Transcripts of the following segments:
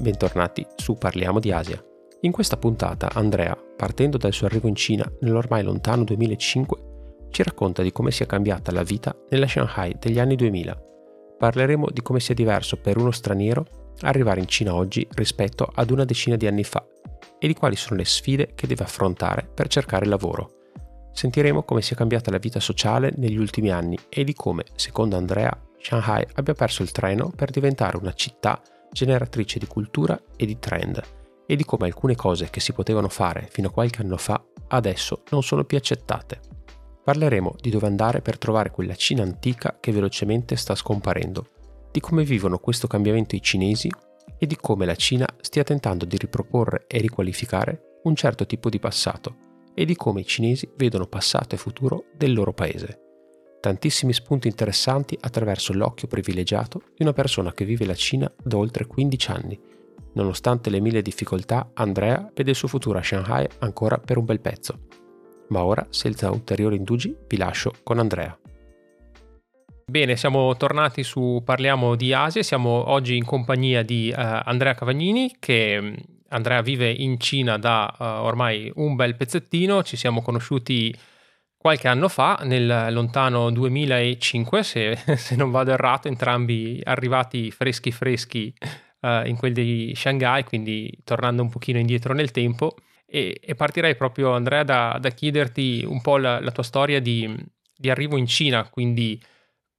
Bentornati su Parliamo di Asia. In questa puntata Andrea, partendo dal suo arrivo in Cina nell'ormai lontano 2005, ci racconta di come sia cambiata la vita nella Shanghai degli anni 2000. Parleremo di come sia diverso per uno straniero arrivare in Cina oggi rispetto ad una decina di anni fa e di quali sono le sfide che deve affrontare per cercare lavoro. Sentiremo come sia cambiata la vita sociale negli ultimi anni e di come, secondo Andrea, Shanghai abbia perso il treno per diventare una città generatrice di cultura e di trend e di come alcune cose che si potevano fare fino a qualche anno fa adesso non sono più accettate. Parleremo di dove andare per trovare quella Cina antica che velocemente sta scomparendo, di come vivono questo cambiamento i cinesi e di come la Cina stia tentando di riproporre e riqualificare un certo tipo di passato e di come i cinesi vedono passato e futuro del loro paese. Tantissimi spunti interessanti attraverso l'occhio privilegiato di una persona che vive la Cina da oltre 15 anni. Nonostante le mille difficoltà, Andrea vede il suo futuro a Shanghai ancora per un bel pezzo. Ma ora, senza ulteriori indugi, vi lascio con Andrea. Bene, siamo tornati su Parliamo di Asia, siamo oggi in compagnia di uh, Andrea Cavagnini che mm, Andrea vive in Cina da uh, ormai un bel pezzettino, ci siamo conosciuti qualche anno fa, nel lontano 2005, se, se non vado errato, entrambi arrivati freschi freschi uh, in quel di Shanghai, quindi tornando un pochino indietro nel tempo. E, e partirei proprio, Andrea, da, da, chiederti un po' la, la tua storia di, di, arrivo in Cina, quindi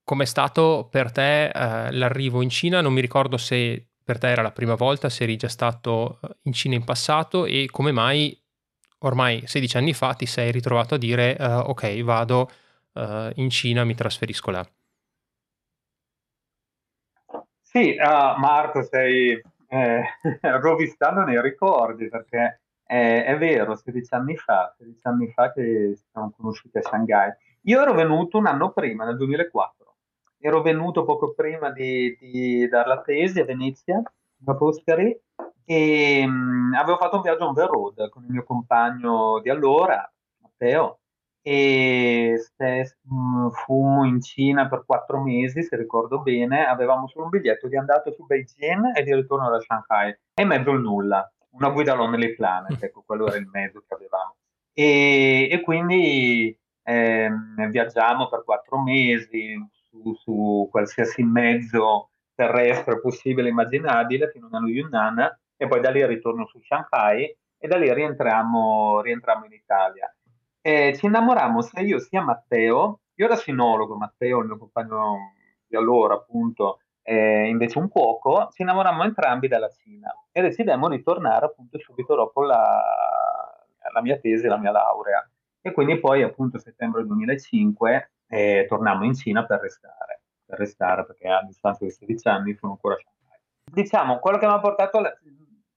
com'è stato per te uh, l'arrivo in Cina? Non mi ricordo se per te era la prima volta, se eri già stato in Cina in passato e come mai ormai 16 anni fa ti sei ritrovato a dire uh, ok vado uh, in Cina, mi trasferisco là. Sì, uh, Marco, stai eh, rovistando nei ricordi perché è, è, vero, 16 anni fa, 16 anni fa che siamo conosciuti a Shanghai. Io ero venuto un anno prima, nel 2004. Ero venuto poco prima di, di dare la tesi a Venezia, a Foscari, e mh, avevo fatto un viaggio on the road con il mio compagno di allora, Matteo, e se, mh, fummo in Cina per quattro mesi, se ricordo bene, avevamo solo un biglietto di andata su Beijing e di ritorno da Shanghai, e mezzo il nulla, una guida Lonely Planet, ecco, quello era il mezzo che avevamo. E, e quindi ehm, viaggiamo per quattro mesi su, su qualsiasi mezzo terrestre possibile e immaginabile fino a Yunnan e poi da lì ritorno su Shanghai e da lì rientriamo, rientriamo in Italia. E ci innamorammo sia io sia Matteo, io ero sinologo, Matteo, il mio compagno di allora appunto, è invece un cuoco, ci innamorammo entrambi dalla Cina e decidemmo di tornare appunto subito dopo la, la mia tesi, la mia laurea. E quindi poi appunto a settembre 2005 eh, tornammo in Cina per restare, per restare perché a distanza di 16 anni sono ancora a Shanghai. Diciamo, quello che mi ha portato alla,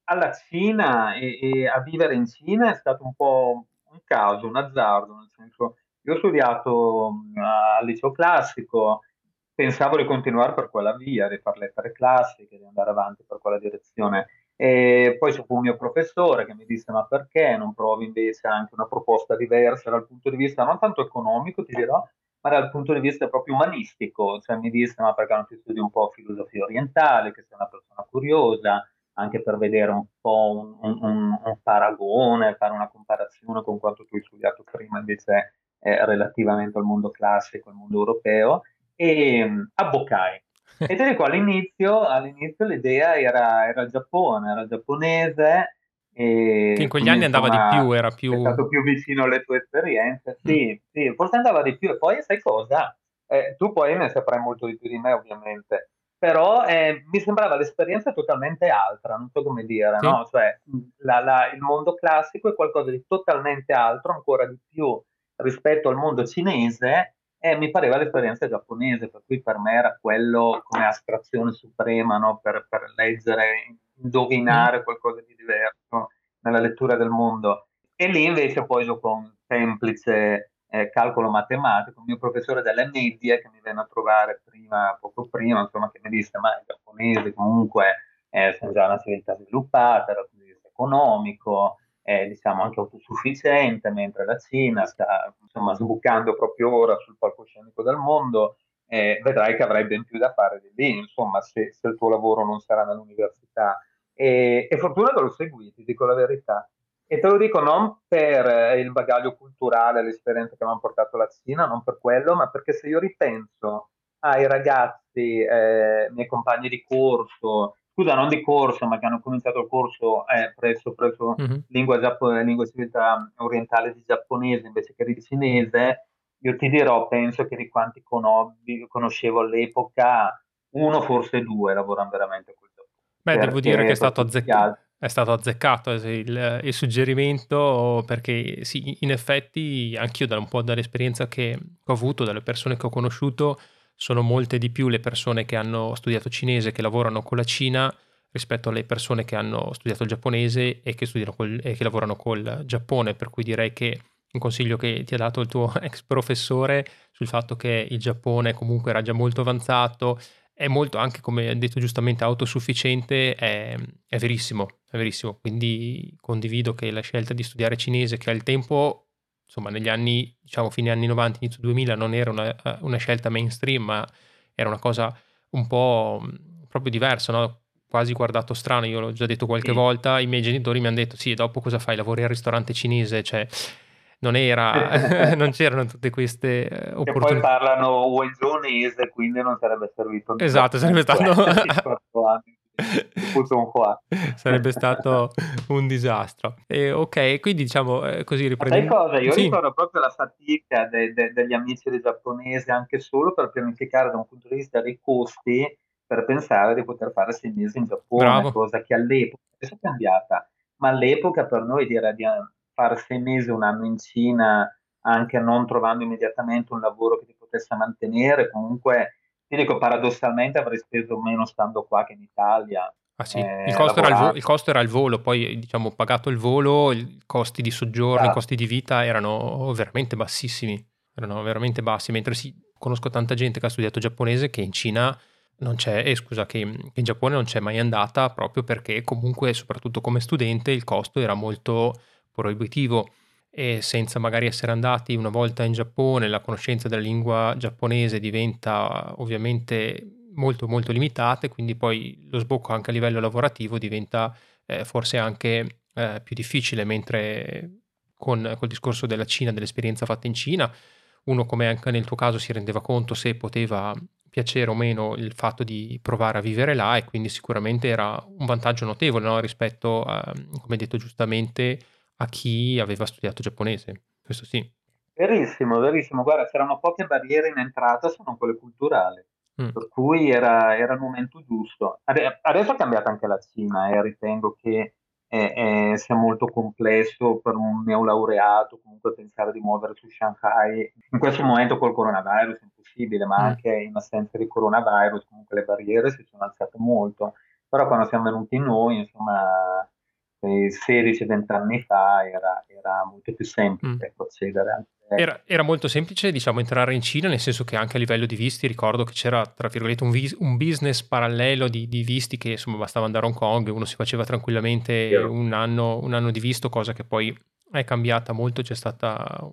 alla Cina e, e, a vivere in Cina è stato un po' un caso, un azzardo, nel senso io ho studiato uh, al liceo classico, pensavo di continuare per quella via, di fare lettere classiche, di andare avanti per quella direzione. E poi c'è fu un mio professore che mi disse: Ma perché non provi invece anche una proposta diversa dal punto di vista non tanto economico, ti dirò, ma dal punto di vista proprio umanistico? Cioè mi disse: Ma perché non ti studi un po' filosofia orientale, che sei una persona curiosa? Anche per vedere un po' un, un, un, paragone, fare una comparazione con quanto tu hai studiato prima invece eh, relativamente al mondo classico, al mondo europeo, e um, abboccai. E ti dico, all'inizio, all'inizio l'idea era, era, il Giappone, era il giapponese. E, che in quegli anni andava di più, era più... È stato più vicino alle tue esperienze, sì, mm. sì, forse andava di più. E poi sai cosa? Eh, tu poi ne saprai molto di più di me, ovviamente però eh, mi sembrava l'esperienza totalmente altra, non so come dire, sì. no? Cioè, la, la, il mondo classico è qualcosa di totalmente altro, ancora di più rispetto al mondo cinese, e mi pareva l'esperienza giapponese, per cui per me era quello come astrazione suprema, no? per, per, leggere indovinare mm. qualcosa di diverso nella lettura del mondo. E lì invece poi gioco un semplice eh, calcolo matematico, il mio professore delle medie che mi venne a trovare prima, poco prima, insomma, che mi disse, ma i giapponesi comunque eh, sono già una civiltà sviluppata dal punto di vista economico, è diciamo anche autosufficiente, mentre la Cina sta insomma, sbucando proprio ora sul palcoscenico del mondo, eh, vedrai che avrai ben più da fare di lì, insomma, se, se il tuo lavoro non sarà nell'università. E, e fortuna che lo segui, ti dico la verità. E te lo dico non per il bagaglio culturale, l'esperienza che mi ha portato la Cina, non per quello, ma perché se io ripenso ai ragazzi, eh, miei compagni di corso, scusa, non di corso, ma che hanno cominciato il corso eh, presso, presso mm-hmm. lingua, giapponese, lingua civiltà orientale di giapponese invece che di cinese, io ti dirò, penso che di quanti conobbi, conoscevo all'epoca, uno, forse due lavorano veramente col Giappone. Beh, devo dire che è stato, azzeccato, è stato azzeccato il, il, suggerimento perché sì, in effetti anch'io da un po' dall'esperienza che ho avuto, dalle persone che ho conosciuto, sono molte di più le persone che hanno studiato cinese che lavorano con la Cina rispetto alle persone che hanno studiato il giapponese e che, col, e che lavorano col Giappone, per cui direi che un consiglio che ti ha dato il tuo ex professore sul fatto che il Giappone comunque era già molto avanzato, è molto anche come ha detto giustamente autosufficiente, è, è verissimo, è verissimo. Quindi condivido che la scelta di studiare cinese che al tempo insomma negli anni, diciamo fine anni 90, inizio 2000 non era una, una scelta mainstream, ma era una cosa un po' proprio diversa, no? quasi guardato strano, io l'ho già detto qualche sì. volta, i miei genitori mi hanno detto sì, dopo cosa fai? Lavori al ristorante cinese, cioè non era, non c'erano tutte queste opportunità. E poi parlano wenzonese, quindi non sarebbe servito. Esatto, sarebbe stato... Sarebbe stato un disastro. E, ok, quindi diciamo eh, così riprendiamo. Sai cosa? Io sì. ricordo proprio la fatica de- de- degli amici dei giapponesi, anche solo per pianificare da un punto di vista dei costi, per pensare di poter fare sei mesi in Giappone, Bravo. cosa che all'epoca è cambiata, ma all'epoca per noi dire di fare sei mesi, un anno in Cina, anche non trovando immediatamente un lavoro che ti potesse mantenere, comunque ti dico, paradossalmente avrei speso meno stando qua che in Italia. Ah sì, eh, il, costo vo- il, costo era il volo, poi diciamo pagato il volo, i costi di soggiorno, ah. i costi di vita erano veramente bassissimi, erano veramente bassi, mentre sì, conosco tanta gente che ha studiato giapponese che in Cina non c'è, eh, scusa, che in Giappone non c'è mai andata proprio perché comunque, soprattutto come studente, il costo era molto proibitivo e senza magari essere andati una volta in Giappone, la conoscenza della lingua giapponese diventa ovviamente molto molto limitata e quindi poi lo sbocco anche a livello lavorativo diventa eh, forse anche eh, più difficile, mentre con col discorso della Cina, dell'esperienza fatta in Cina, uno come anche nel tuo caso si rendeva conto se poteva piacere o meno il fatto di provare a vivere là e quindi sicuramente era un vantaggio notevole no? rispetto a, come detto giustamente, a chi aveva studiato giapponese. Questo sì. Verissimo, verissimo. Guarda, c'erano poche barriere in entrata, sono quelle culturali. Mm. Per cui era, era, il momento giusto. Adesso è cambiata anche la Cina e eh, ritengo che eh, eh, sia molto complesso per un neolaureato comunque pensare di muovere su Shanghai. In questo momento col coronavirus è impossibile, ma mm. anche in assenza di coronavirus comunque le barriere si sono alzate molto. Però quando siamo venuti noi, insomma, 16-20 anni fa era, era, molto più semplice mm. procedere. Era, era, molto semplice diciamo, entrare in Cina, nel senso che anche a livello di visti ricordo che c'era tra virgolette un, vis- un business parallelo di, di, visti che insomma bastava andare a Hong Kong, uno si faceva tranquillamente un anno, un anno, di visto, cosa che poi è cambiata molto, c'è stata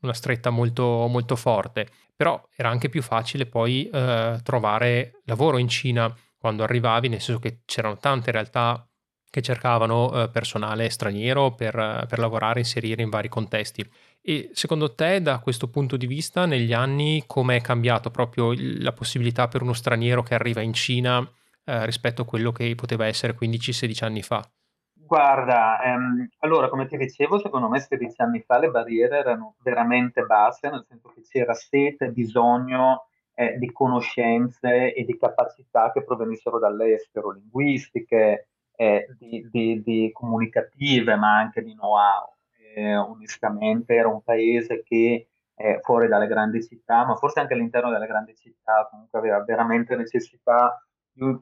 una stretta molto, molto forte, però era anche più facile poi eh, trovare lavoro in Cina quando arrivavi, nel senso che c'erano tante realtà che cercavano eh, personale straniero per, per lavorare, inserire in vari contesti. E secondo te, da questo punto di vista, negli anni, come è cambiato proprio la possibilità per uno straniero che arriva in Cina eh, rispetto a quello che poteva essere 15-16 anni fa? Guarda, ehm, allora come ti dicevo, secondo me 16 anni fa le barriere erano veramente basse, nel senso che c'era sete, bisogno eh, di conoscenze e di capacità che provenissero dall'estero, linguistiche, eh, di, di, di, comunicative, ma anche di know-how. Eh, onestamente era un paese che eh, fuori dalle grandi città, ma forse anche all'interno delle grandi città, comunque aveva veramente necessità di un,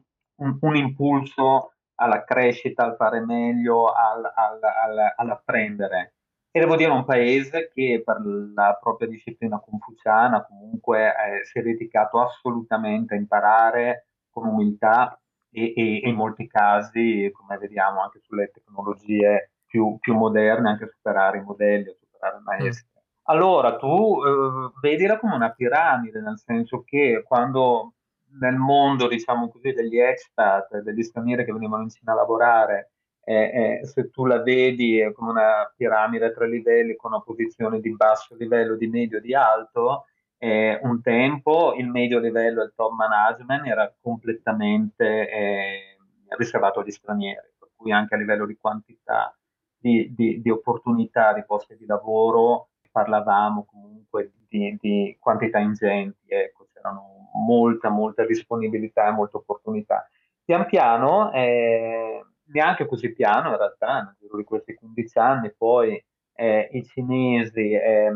un impulso alla crescita, al fare meglio, al, al, al, all'apprendere. E devo dire un paese che per la propria disciplina confuciana comunque eh, si è dedicato assolutamente a imparare con umiltà e, e, e, in molti casi, come vediamo anche sulle tecnologie più, più moderne, anche superare i modelli, superare i maestri. Mm. Allora, tu eh, vedila come una piramide, nel senso che quando nel mondo, diciamo così, degli expat, degli stranieri che venivano in Cina a lavorare, eh, eh, se tu la vedi come una piramide a tre livelli con una posizione di basso livello, di medio, di alto, eh, un tempo il medio livello e il top management era completamente eh, riservato agli stranieri, per cui anche a livello di quantità di, di, di opportunità, di posti di lavoro, parlavamo comunque di, di quantità ingenti, ecco, c'erano molta, molta disponibilità e molte opportunità. Pian piano eh, neanche così piano in realtà, nel giro di questi 15 anni, poi eh, i cinesi, eh,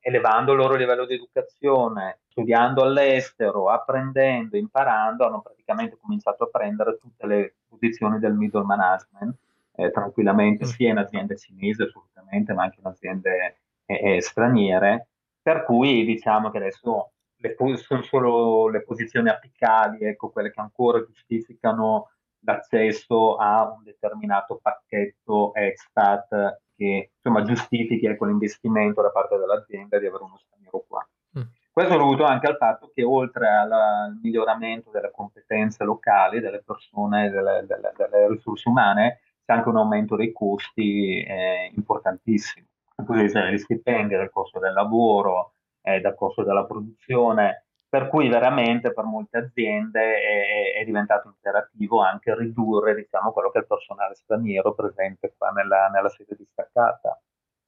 elevando il loro livello di educazione, studiando all'estero, apprendendo, imparando, hanno praticamente cominciato a prendere tutte le posizioni del middle management eh, tranquillamente, mm. sia in aziende cinesi assolutamente, ma anche in aziende eh, eh, straniere, per cui diciamo che adesso le, sono solo le posizioni apicali, ecco, quelle che ancora giustificano l'accesso a un determinato pacchetto expat che insomma giustifichi ecco, l'investimento da parte dell'azienda di avere uno straniero qua. Mm. Questo è dovuto anche al fatto che oltre al miglioramento delle competenze locali delle persone, delle, delle, delle risorse umane, c'è anche un aumento dei costi eh, importantissimo. Così gli stipendi del costo del lavoro, eh, dal costo della produzione, per cui veramente per molte aziende è, è, diventato imperativo anche ridurre diciamo, quello che è il personale straniero presente qua nella, nella sede distaccata.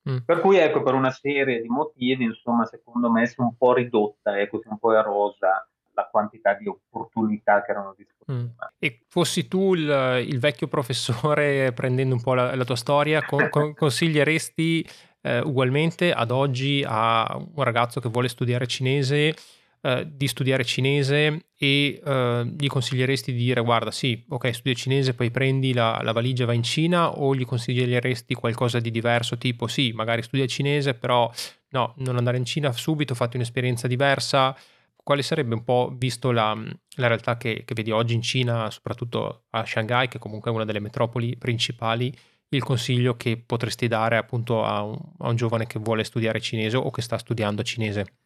Mm. Per cui ecco, per una serie di motivi, insomma, secondo me si è un po' ridotta, ecco, si è un po' erosa la quantità di opportunità che erano disponibili. Mm. E fossi tu il, il, vecchio professore, prendendo un po' la, la tua storia, con, con, consiglieresti eh, ugualmente ad oggi a un ragazzo che vuole studiare cinese eh, di studiare cinese e eh, gli consiglieresti di dire guarda sì, ok, studia cinese, poi prendi la, la, valigia e vai in Cina o gli consiglieresti qualcosa di diverso tipo sì, magari studia cinese, però no, non andare in Cina subito, fatti un'esperienza diversa. Quale sarebbe un po', visto la, la realtà che, che vedi oggi in Cina, soprattutto a Shanghai, che comunque è una delle metropoli principali, il consiglio che potresti dare appunto a un, a un, giovane che vuole studiare cinese o che sta studiando cinese?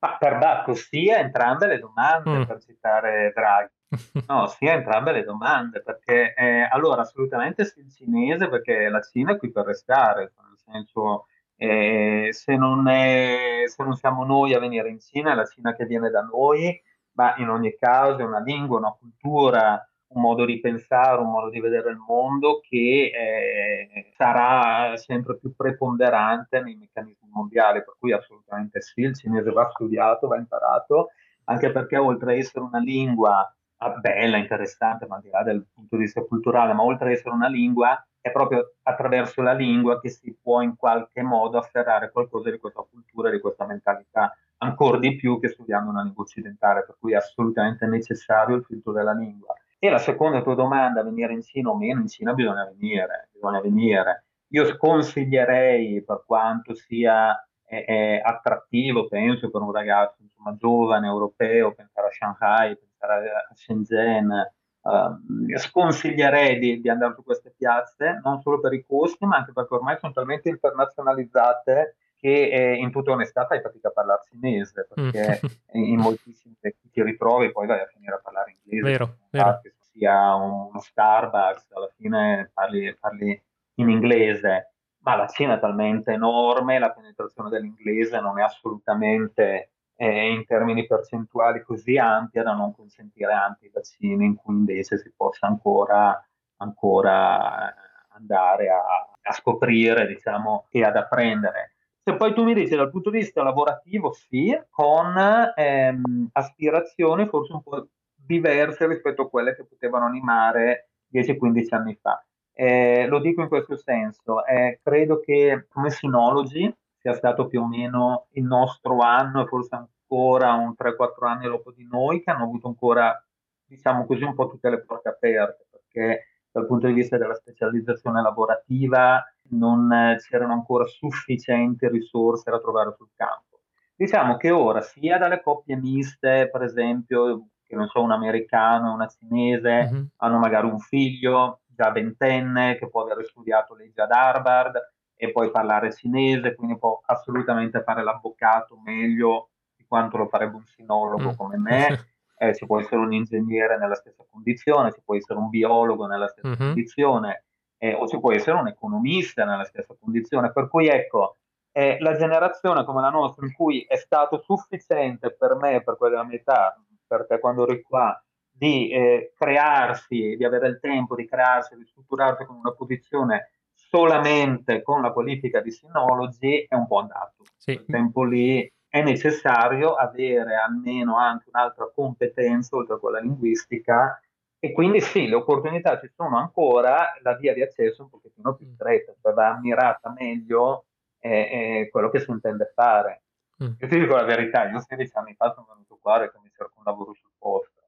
Ma per Bacco sia entrambe le domande, mm. per citare Draghi. No, sia entrambe le domande, perché eh, allora assolutamente sì il cinese, perché la Cina è qui per restare, nel senso eh, se, non è, se non siamo noi a venire in Cina, è la Cina che viene da noi, ma in ogni caso è una lingua, una cultura, un modo di pensare, un modo di vedere il mondo che eh, sarà sempre più preponderante nei meccanismi mondiali, per cui assolutamente sì, il cinese va studiato, va imparato, anche perché oltre a essere una lingua ah, bella, interessante, ma al di là del punto di vista culturale, ma oltre a essere una lingua, è proprio attraverso la lingua che si può in qualche modo afferrare qualcosa di questa cultura, di questa mentalità, ancora di più che studiando una lingua occidentale, per cui è assolutamente necessario il filtro della lingua. E la seconda tua domanda, venire in Cina o meno, in Cina bisogna venire, bisogna venire. Io sconsiglierei, per quanto sia eh, eh, attrattivo, penso, per un ragazzo insomma, giovane, europeo, pensare a Shanghai, pensare a Shenzhen, Uh, sconsiglierei di, di, andare su queste piazze, non solo per i costi, ma anche perché ormai sono talmente internazionalizzate che eh, in tutta onestà fai fatica a parlare cinese, perché mm. in moltissimi ti ritrovi poi vai a finire a parlare inglese. Vero, vero. Che sia uno Starbucks, alla fine parli, parli in inglese, ma la Cina è talmente enorme, la penetrazione dell'inglese non è assolutamente eh, in termini percentuali così ampia da non consentire ampi vaccini in cui invece si possa ancora, ancora andare a, a scoprire diciamo, e ad apprendere. Se poi tu mi dici dal punto di vista lavorativo, sì, con ehm, aspirazioni forse un po' diverse rispetto a quelle che potevano animare 10-15 anni fa. Eh, lo dico in questo senso, eh, credo che come Synology sia stato più o meno il nostro anno e forse ancora un 3-4 anni dopo di noi che hanno avuto ancora, diciamo così, un po' tutte le porte aperte, perché dal punto di vista della specializzazione lavorativa non eh, c'erano ancora sufficienti risorse da trovare sul campo. Diciamo che ora sia dalle coppie miste, per esempio, che non so, un americano e una cinese, mm-hmm. hanno magari un figlio già ventenne che può aver studiato legge ad Harvard e poi parlare cinese, quindi può assolutamente fare l'avvocato meglio di quanto lo farebbe un sinologo mm. come me. Eh, ci può essere un ingegnere nella stessa condizione, ci può essere un biologo nella stessa mm-hmm. condizione, eh, o ci può essere un economista nella stessa condizione. Per cui ecco, eh, la generazione come la nostra, in cui è stato sufficiente per me, per quella mia età, per te quando eri qua, di eh, crearsi, di avere il tempo di crearsi, di strutturarsi con una posizione solamente con la qualifica di sinologi è un po' andato. Sì. Quel tempo lì è necessario avere almeno anche un'altra competenza oltre a quella linguistica e quindi sì, le opportunità ci sono ancora, la via di accesso è un pochettino più mm. stretta, cioè va ammirata meglio eh, eh, quello che si intende fare. Mm. Io ti dico la verità, io 16 anni fa sono venuto qua e mi cerco un lavoro sul posto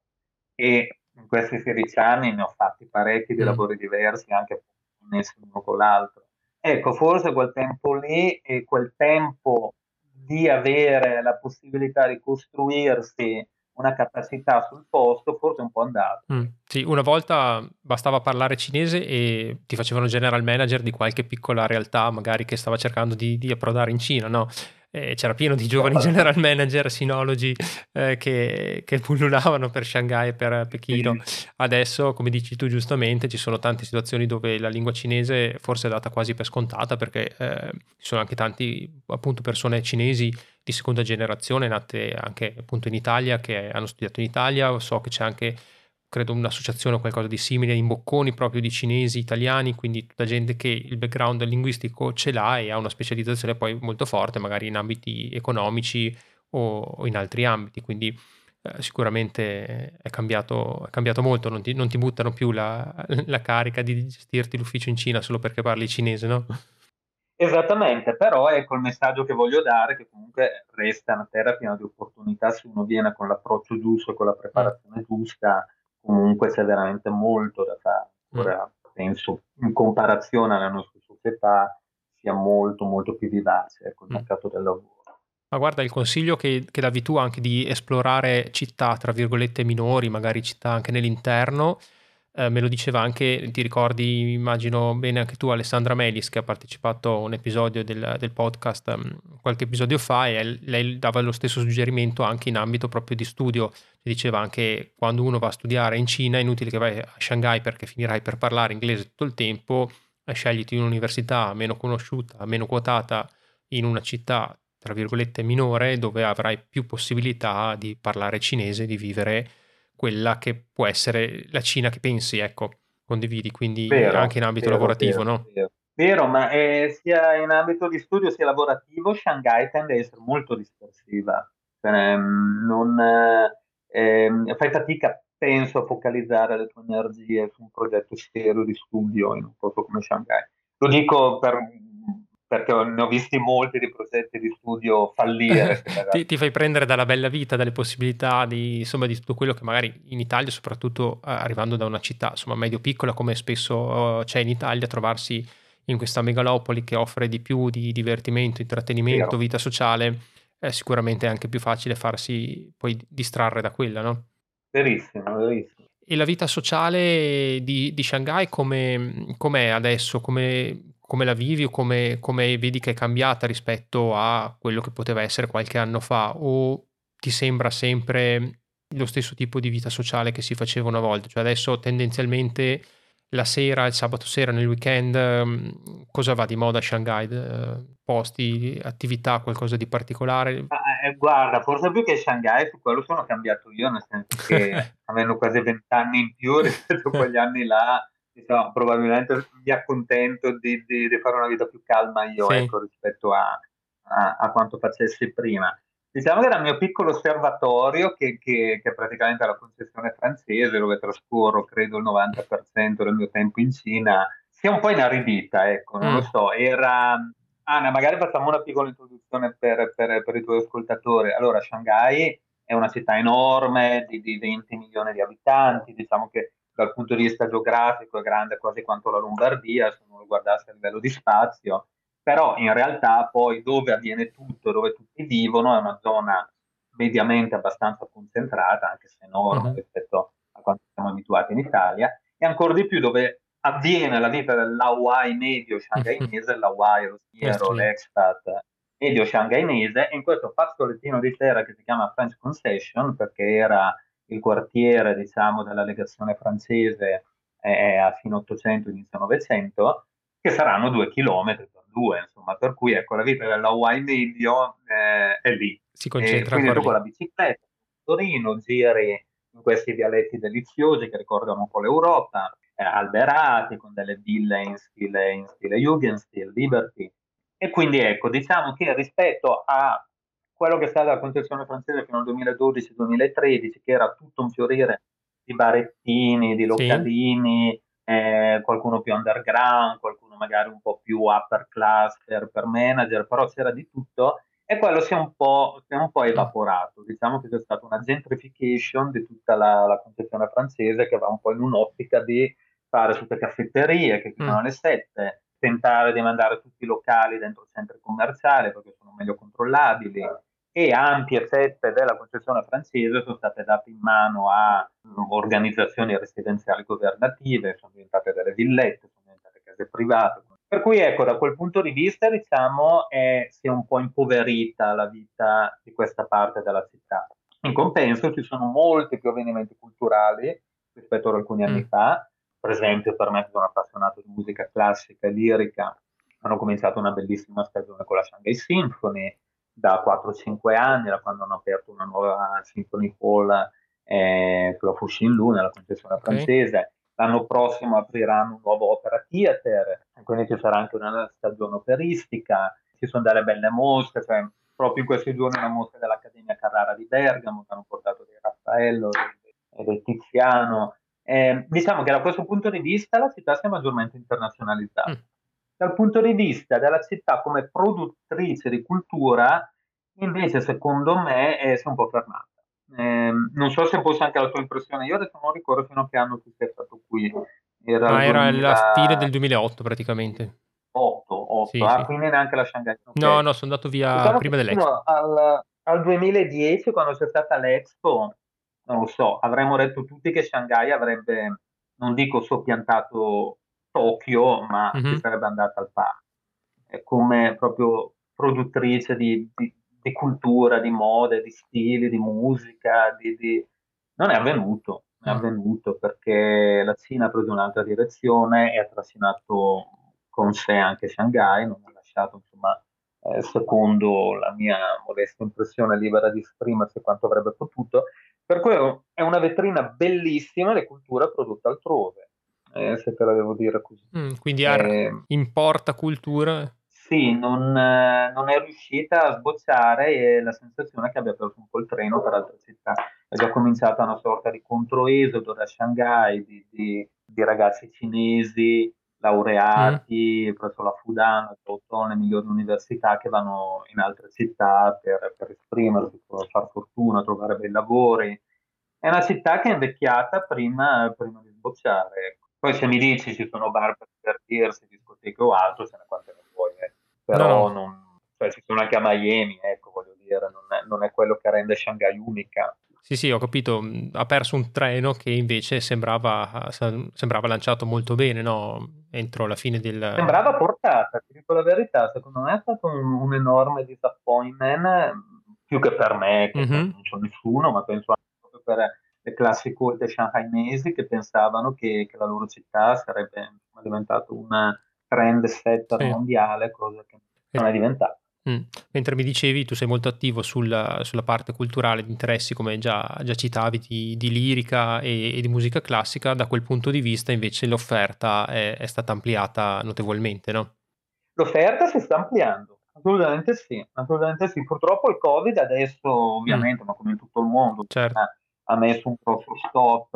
e in questi 16 anni ne ho fatti parecchi di mm. lavori diversi, anche connessi l'uno con l'altro. Ecco, forse quel tempo lì e quel tempo di avere la possibilità di costruirsi una capacità sul posto, forse è un po' andato. Mm, sì, una volta bastava parlare cinese e ti facevano general manager di qualche piccola realtà, magari che stava cercando di, di approdare in Cina, no? Eh, c'era pieno di giovani general manager, sinologi eh, che, che, pullulavano per Shanghai e per Pechino. Adesso, come dici tu giustamente, ci sono tante situazioni dove la lingua cinese forse è data quasi per scontata perché eh, ci sono anche tanti appunto persone cinesi di seconda generazione nate anche appunto in Italia che hanno studiato in Italia, so che c'è anche credo un'associazione o qualcosa di simile in bocconi proprio di cinesi, italiani, quindi tutta gente che il background linguistico ce l'ha e ha una specializzazione poi molto forte, magari in ambiti economici o, in altri ambiti, quindi eh, sicuramente è cambiato, è cambiato, molto, non ti, non ti buttano più la, la, carica di gestirti l'ufficio in Cina solo perché parli cinese, no? Esattamente, però ecco il messaggio che voglio dare, che comunque resta una terra piena di opportunità se uno viene con l'approccio giusto e con la preparazione giusta comunque c'è veramente molto da fare. Mm. Ora, penso in comparazione alla nostra società sia molto molto più vivace ecco, il mm. mercato del lavoro. Ma guarda, il consiglio che, che davi tu anche di esplorare città, tra virgolette, minori, magari città anche nell'interno, eh, me lo diceva anche, ti ricordi, immagino bene anche tu, Alessandra Melis, che ha partecipato a un episodio del, del podcast um, qualche episodio fa e lei dava lo stesso suggerimento anche in ambito proprio di studio. Ti diceva anche quando uno va a studiare in Cina è inutile che vai a Shanghai perché finirai per parlare inglese tutto il tempo, scegliti un'università meno conosciuta, meno quotata in una città tra virgolette minore dove avrai più possibilità di parlare cinese, di vivere quella che può essere la Cina che pensi, ecco, condividi, quindi vero, anche in ambito vero, lavorativo, vero, no? Vero, ma eh, sia in ambito di studio sia lavorativo, Shanghai tende a essere molto dispersiva. Cioè, non, eh, fai fatica, penso, a focalizzare le tue energie su un progetto serio di studio in un posto come Shanghai. Lo dico per perché ne ho visti molti di progetti di studio fallire. ti, ti, fai prendere dalla bella vita, dalle possibilità di, insomma, di tutto quello che magari in Italia, soprattutto eh, arrivando da una città insomma, medio-piccola come spesso uh, c'è in Italia, trovarsi in questa megalopoli che offre di più di divertimento, intrattenimento, Vero. vita sociale, è sicuramente anche più facile farsi poi distrarre da quella, no? Verissimo, verissimo. E la vita sociale di, di Shanghai come, com'è adesso? Come, come la vivi o come, come vedi che è cambiata rispetto a quello che poteva essere qualche anno fa o ti sembra sempre lo stesso tipo di vita sociale che si faceva una volta? Cioè adesso tendenzialmente la sera, il sabato sera, nel weekend, mm, cosa va di moda a Shanghai? Eh, posti, attività, qualcosa di particolare? Ah, eh, guarda, forse più che Shanghai, su quello sono cambiato io, nel senso che avendo quasi vent'anni in più rispetto a quegli anni là, diciamo, probabilmente mi accontento di, di, di, fare una vita più calma io sì. ecco, rispetto a, a, a, quanto facessi prima. Diciamo che dal mio piccolo osservatorio, che, che, che è praticamente la concessione francese, dove trascorro credo il 90% del mio tempo in Cina, si è un po' inaridita, ecco, non mm. lo so, era... Anna, magari facciamo una piccola introduzione per, per, per i tuoi ascoltatori. Allora, Shanghai è una città enorme di, di 20 milioni di abitanti, diciamo che dal punto di vista geografico è grande quasi quanto la Lombardia, se uno lo guardasse a livello di spazio, però in realtà poi dove avviene tutto, dove tutti vivono, è una zona mediamente abbastanza concentrata, anche se enorme uh-huh. rispetto a quanto siamo abituati in Italia, e ancora di più dove avviene la vita dell'Hawaii medio shanghainese, l'Hawaii, lo schiero, l'expat medio shanghainese, e in questo fazzolettino di terra che si chiama French Concession, perché era il quartiere, diciamo, della legazione francese eh, a fine 800, inizio 900, che saranno due chilometri per due, insomma, per cui ecco, la vita dell'Hawaii medio eh, è lì. Si concentra e quindi tu con la bicicletta, Torino, giri in questi dialetti deliziosi che ricordano un po' l'Europa, eh, alberati con delle ville in stile, in stile Jugendstil, Liberty. E quindi ecco, diciamo che rispetto a quello che è stata la concessione francese fino al 2012-2013, che era tutto un fiorire di barettini, di localini, sì. eh, qualcuno più underground, qualcuno magari un po' più upper class per, per manager, però c'era di tutto e quello si è un po', si è un po evaporato. Diciamo che c'è stata una gentrification di tutta la, la concessione francese che va un po' in un'ottica di fare tutte caffetterie che chiudono mm. alle 7, tentare di mandare tutti i locali dentro centri commerciali perché sono meglio controllabili e ampie fette della concessione francese sono state date in mano a organizzazioni residenziali governative, sono diventate delle villette, sono diventate case private. Per cui ecco, da quel punto di vista diciamo è, si è un po' impoverita la vita di questa parte della città. In compenso ci sono molti più avvenimenti culturali rispetto ad alcuni anni mm. fa, per esempio per me che sono appassionato di musica classica e lirica, hanno cominciato una bellissima stagione con la Shanghai Symphony da 4-5 anni, da quando hanno aperto una nuova Symphony Hall eh, sulla Fuxin-Lu, nella concessione okay. francese. L'anno prossimo apriranno un nuovo opera theater, quindi ci sarà anche una stagione operistica, ci sono delle belle mostre, cioè proprio in questi giorni una mostra dell'Accademia Carrara di Bergamo che hanno portato dei Raffaello e del Tiziano, eh, diciamo che da questo punto di vista la città si è maggiormente internazionalizzata. Mm. Dal punto di vista della città come produttrice di cultura, invece, secondo me, eh, si è un po' fermata. Eh, non so se fosse anche la tua impressione, io adesso non ricordo fino a che anno tu sei stato qui. Era, ah, era 2000... la fine del 2008 praticamente. 8, 8. Sì, ah, sì. quindi neanche la Shanghai. Okay. No, no, sono andato via diciamo prima dell'Expo. Al, al 2010, quando c'è stata l'Expo, non lo so, avremmo detto tutti che Shanghai avrebbe, non dico soppiantato Tokyo, ma mm-hmm. si sarebbe andata al pari. Come proprio produttrice di, di, di, cultura, di mode, di stili, di musica, di, non è avvenuto, è mm. avvenuto perché la Cina ha preso un'altra direzione e ha trascinato con sé anche Shanghai, non ha lasciato insomma eh, secondo la mia modesta impressione libera di esprimersi quanto avrebbe potuto per cui è una vetrina bellissima di cultura prodotta altrove, eh, se te la devo dire così. Mm, quindi eh, importa cultura? Sì, non, non, è riuscita a sbocciare e la sensazione è che abbia preso un po' il treno per altre città. È già cominciata una sorta di controesodo da Shanghai di, di, di ragazzi cinesi laureati mm. presso la Fudan, sotto le migliori università che vanno in altre città per, per esprimersi, per far fortuna, trovare bei lavori. È una città che è invecchiata prima, prima di sbocciare. Poi se mi dici ci sono bar per divertirsi, discoteche o altro, se ne quante ne vuoi. Eh. Però no. non, cioè, ci sono anche a Miami, ecco, voglio dire, non è, non è quello che rende Shanghai unica. Sì, sì, ho capito. Ha perso un treno che invece sembrava, sembrava lanciato molto bene, no? Entro la fine del... Sembrava portata, ti dico la verità. Secondo me è stato un, un enorme disappointment, più che per me, che mm-hmm. non c'è nessuno, ma penso anche proprio per le classi colte shanghainesi che pensavano che, che la loro città sarebbe diventata una trend setter sì. mondiale, cosa che non è diventata. Mm. Mentre mi dicevi, tu sei molto attivo sulla, sulla parte culturale di interessi, come già, già citavi, di, di lirica e, e, di musica classica, da quel punto di vista invece l'offerta è, è, stata ampliata notevolmente, no? L'offerta si sta ampliando, assolutamente sì, assolutamente sì. Purtroppo il Covid adesso, ovviamente, mm. ma come in tutto il mondo, certo. eh, ha messo un po' stop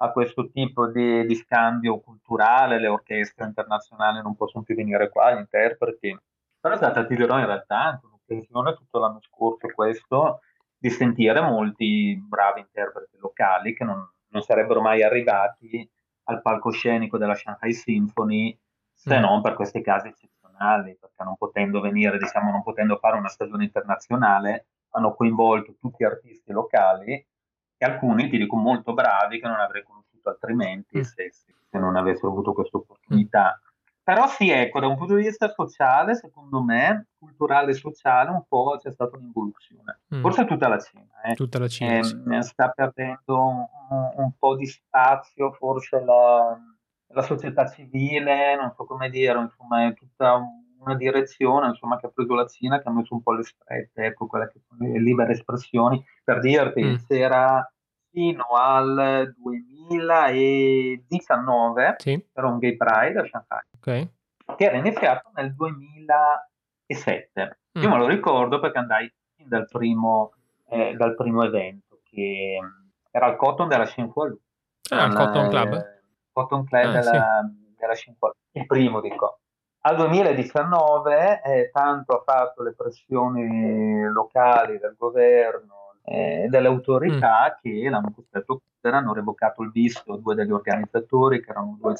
a questo tipo di, di scambio culturale, le orchestre internazionali non possono più venire qua, gli interpreti però è stata, ti dirò, in realtà anche un'occasione tutto l'anno scorso questo di sentire molti bravi interpreti locali che non, non sarebbero mai arrivati al palcoscenico della Shanghai Symphony se mm. non per questi casi eccezionali, perché non potendo venire, diciamo, non potendo fare una stagione internazionale, hanno coinvolto tutti artisti locali e alcuni, ti dico, molto bravi che non avrei conosciuto altrimenti mm. se, se, non avessero avuto questa opportunità. Però sì, ecco, da un punto di vista sociale, secondo me, culturale e sociale, un po' c'è stata un'involuzione. Mm. Forse tutta la Cina. Eh. Tutta la Cina. Eh, sì. Sta perdendo un, un, po' di spazio, forse la, la, società civile, non so come dire, insomma, è tutta una direzione insomma, che ha preso la Cina, che ha messo un po' le strette, ecco, quelle che sono le libere espressioni. Per dirti, mm. c'era fino al 2019 sì. era un gay pride a Shanghai okay. che era iniziato nel 2007 mm. io me lo ricordo perché andai dal primo, eh, dal primo evento che era il Cotton della Shinfualu ah, il Cotton Club eh, Cotton Club ah, della, sì. della Shinfualu il primo dico al 2019 eh, tanto ha fatto le pressioni locali del governo eh, delle autorità mm. che l'hanno costretto a chiudere, hanno revocato il visto a due degli organizzatori che erano due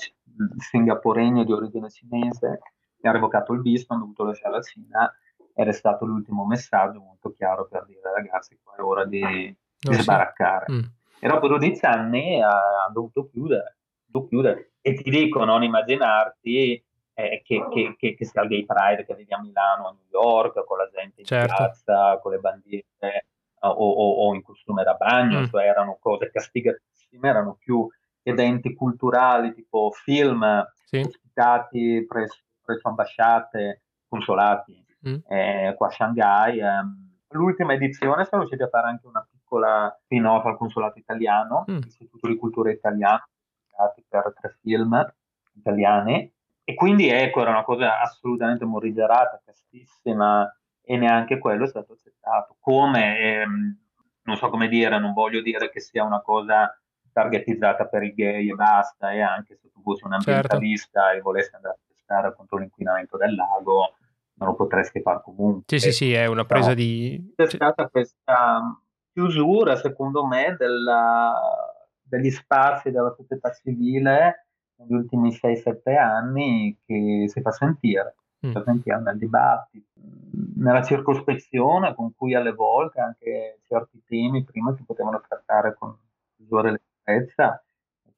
singaporegni di origine cinese, e ha revocato il visto, hanno dovuto lasciare la Cina ed è stato l'ultimo messaggio molto chiaro per dire ragazzi qua è ora di, di sbaraccare. Mm. E dopo 12 anni ha, dovuto chiudere, dovuto chiudere. E ti dico, non immaginarti eh, che, che, che, che, sia il Gay Pride che vedi a Milano, a New York, con la gente in certo. piazza, con le bandiere o, o, o in costume da bagno, mm. cioè erano cose castigatissime, erano più eventi culturali tipo film sì. ospitati presso, presso ambasciate, consolati mm. eh, qua a Shanghai. Ehm. L'ultima edizione siamo riusciti a fare anche una piccola spin-off al consolato italiano, mm. l'Istituto di Cultura Italiano, per tre film italiani. E quindi ecco, era una cosa assolutamente morigerata, castissima, e neanche quello è stato accettato. Come, ehm, non so come dire, non voglio dire che sia una cosa targetizzata per i gay e basta, e anche se tu fossi un certo. ambientalista certo. e volessi andare a testare contro l'inquinamento del lago, non lo potresti fare comunque. Sì, sì, sì, è una presa di... C'è stata questa chiusura, secondo me, della, degli spazi della società civile negli ultimi 6-7 anni che si fa sentire, mm. si fa sentire nel dibattito, nella circospezione con cui alle volte anche certi temi prima si potevano trattare con maggiore leggerezza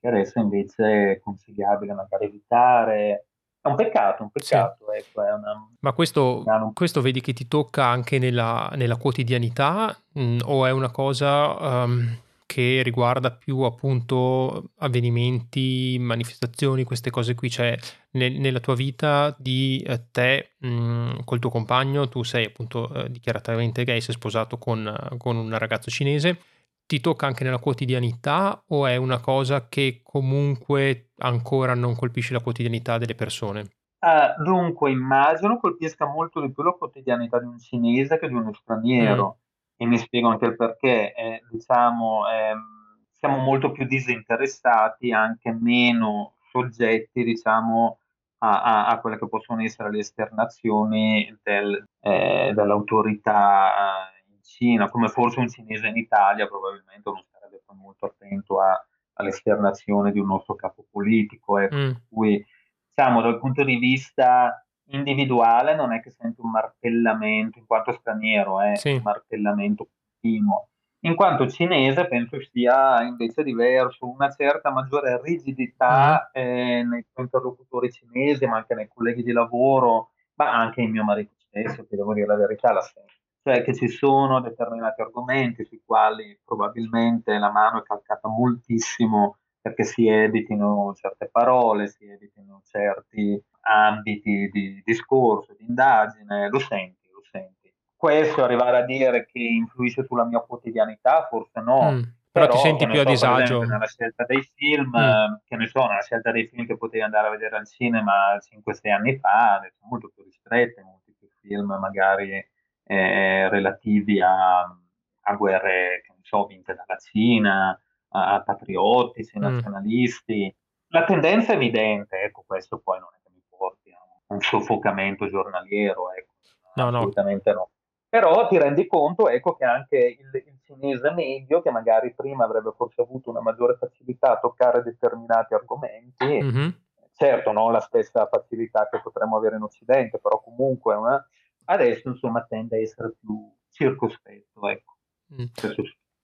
che adesso invece è consigliabile magari evitare. È un peccato, un peccato. Sì. Ecco, una, Ma questo, una... questo, vedi che ti tocca anche nella, nella quotidianità mh, mm, o è una cosa... Um che riguarda più appunto avvenimenti, manifestazioni, queste cose qui, cioè nel, nella tua vita di eh, te mh, mm, col tuo compagno, tu sei appunto eh, dichiaratamente gay, sei sposato con, con un ragazzo cinese, ti tocca anche nella quotidianità o è una cosa che comunque ancora non colpisce la quotidianità delle persone? Uh, dunque, immagino colpisca molto di più la quotidianità di un cinese che di uno straniero. Mm e mi spiego anche il perché, eh, diciamo, ehm, siamo molto più disinteressati, anche meno soggetti, diciamo, a, a, a quelle che possono essere le esternazioni del, eh, dell'autorità in Cina, come forse un cinese in Italia probabilmente non sarebbe molto attento a, all'esternazione di un nostro capo politico, ecco, mm. per cui diciamo dal punto di vista individuale non è che sento un martellamento, in quanto straniero, è eh, sì. un martellamento continuo. In quanto cinese penso sia invece diverso, una certa maggiore rigidità mm. eh, nei interlocutori cinesi, ma anche nei colleghi di lavoro, ma anche in mio marito stesso, che devo dire la verità, la sento. Cioè che ci sono determinati argomenti sui quali probabilmente la mano è calcata moltissimo perché si evitino certe parole, si evitino certi ambiti di discorso, di indagine, lo senti, lo senti. Questo arrivare a dire che influisce sulla mia quotidianità, forse no. Mm, però, però, ti senti più so, a disagio. Nella scelta dei film, mm. che ne so, nella scelta dei film che potevi andare a vedere al cinema 5-6 anni fa, adesso molto più ristrette, molti più film magari eh, relativi a, a guerre, che ne so, vinte dalla Cina, a patriottici, mm. nazionalisti. La tendenza è evidente, ecco, questo poi non è che mi porti a un soffocamento giornaliero, ecco, no, assolutamente no. no. Però ti rendi conto, ecco, che anche il, il cinese medio che magari prima avrebbe forse avuto una maggiore facilità a toccare determinati argomenti. Mm-hmm. Certo, non la stessa facilità che potremmo avere in Occidente, però comunque una... adesso insomma tende a essere più circospetto. Ecco. Mm.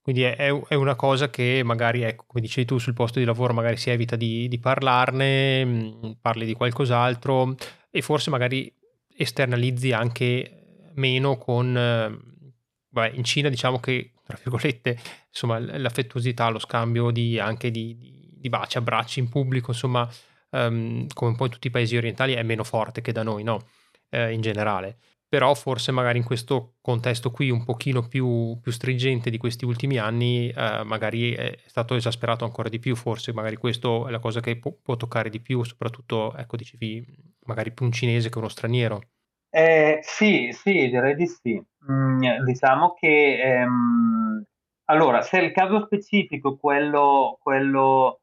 Quindi è, è, una cosa che magari, ecco, come dicevi tu, sul posto di lavoro magari si evita di, di parlarne, mm, parli di qualcos'altro e forse magari esternalizzi anche meno con... Eh, Beh, in Cina diciamo che, tra virgolette, insomma, l'affettuosità, lo scambio di, anche di, di baci, abbracci in pubblico, insomma, um, come un po' in tutti i paesi orientali, è meno forte che da noi, no? Eh, in generale. Però forse magari in questo contesto qui un pochino più, più stringente di questi ultimi anni, eh, magari è stato esasperato ancora di più, forse magari questo è la cosa che può, può toccare di più, soprattutto, ecco, dicevi, magari più un cinese che uno straniero. Eh, sì, sì, direi di sì. Mm, diciamo che ehm, allora, se il caso specifico, quello, quello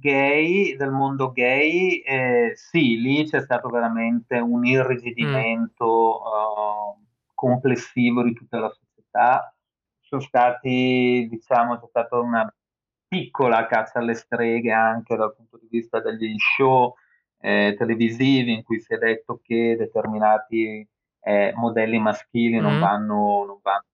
gay, del mondo gay, eh, sì, lì c'è stato veramente un irrigidimento mm. uh, complessivo di tutta la società. Sono stati, diciamo, c'è stata una piccola caccia alle streghe anche dal punto di vista degli show eh, televisivi in cui si è detto che determinati eh, modelli maschili mm. non vanno, non vanno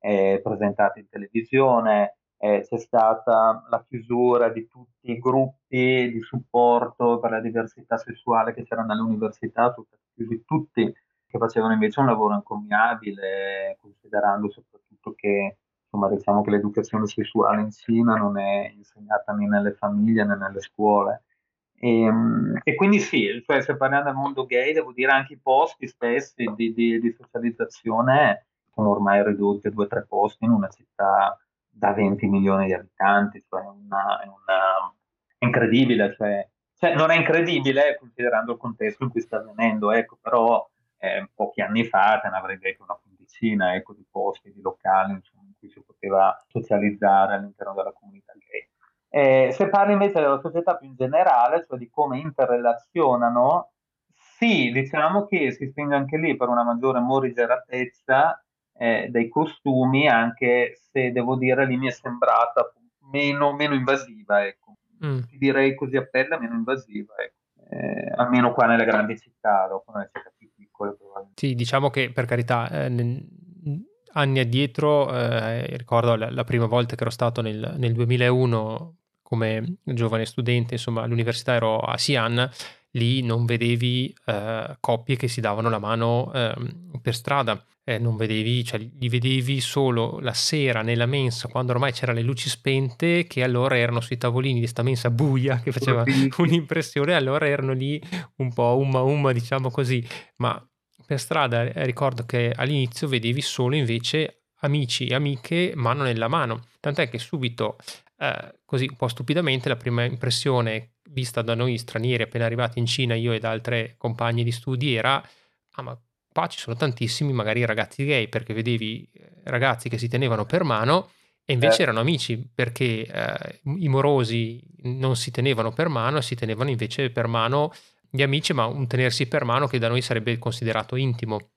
eh, presentati in televisione, eh, c'è stata la chiusura di tutti i gruppi di supporto per la diversità sessuale che c'erano alle università, sono stati chiusi tutti che facevano invece un lavoro incommiabile, considerando soprattutto che insomma, diciamo che l'educazione sessuale in Cina non è insegnata né nelle famiglie né nelle scuole. E, ehm, e, quindi sì, cioè se parliamo del mondo gay, devo dire anche i posti stessi di, di, di socializzazione sono ormai ridotti a due o tre posti in una città da 20 milioni di abitanti, cioè una, una, è incredibile, cioè, cioè, non è incredibile considerando il contesto in cui sta avvenendo, ecco, però eh, pochi anni fa te ne avrei detto una quindicina ecco, di posti, di locali insomma, in cui si poteva socializzare all'interno della comunità gay. Eh, se parli invece della società più in generale, cioè di come interrelazionano, sì, diciamo che si spinge anche lì per una maggiore morigeratezza eh, dei costumi, anche se devo dire lì mi è sembrata meno, meno invasiva, ecco. Mm. Direi così a pelle, meno invasiva, ecco. eh, almeno qua nelle grandi città, dopo nelle città più piccole. Sì, diciamo che per carità, eh, nel, anni addietro, eh, ricordo la, la, prima volta che ero stato nel, nel 2001 come giovane studente, insomma, all'università ero a Xi'an, lì non vedevi eh, coppie che si davano la mano eh, per strada, eh, non vedevi, cioè li vedevi solo la sera nella mensa quando ormai c'erano le luci spente che allora erano sui tavolini di sta mensa buia che faceva un'impressione, allora erano lì un po' umma umma diciamo così, ma per strada eh, ricordo che all'inizio vedevi solo invece amici e amiche mano nella mano, tant'è che subito eh, così un po' stupidamente la prima impressione vista da noi stranieri appena arrivati in Cina, io ed altre compagne di studi, era ah ma qua ci sono tantissimi magari ragazzi gay perché vedevi eh, ragazzi che si tenevano per mano e invece eh. erano amici perché eh, i morosi non si tenevano per mano si tenevano invece per mano gli amici, ma un tenersi per mano che da noi sarebbe considerato intimo,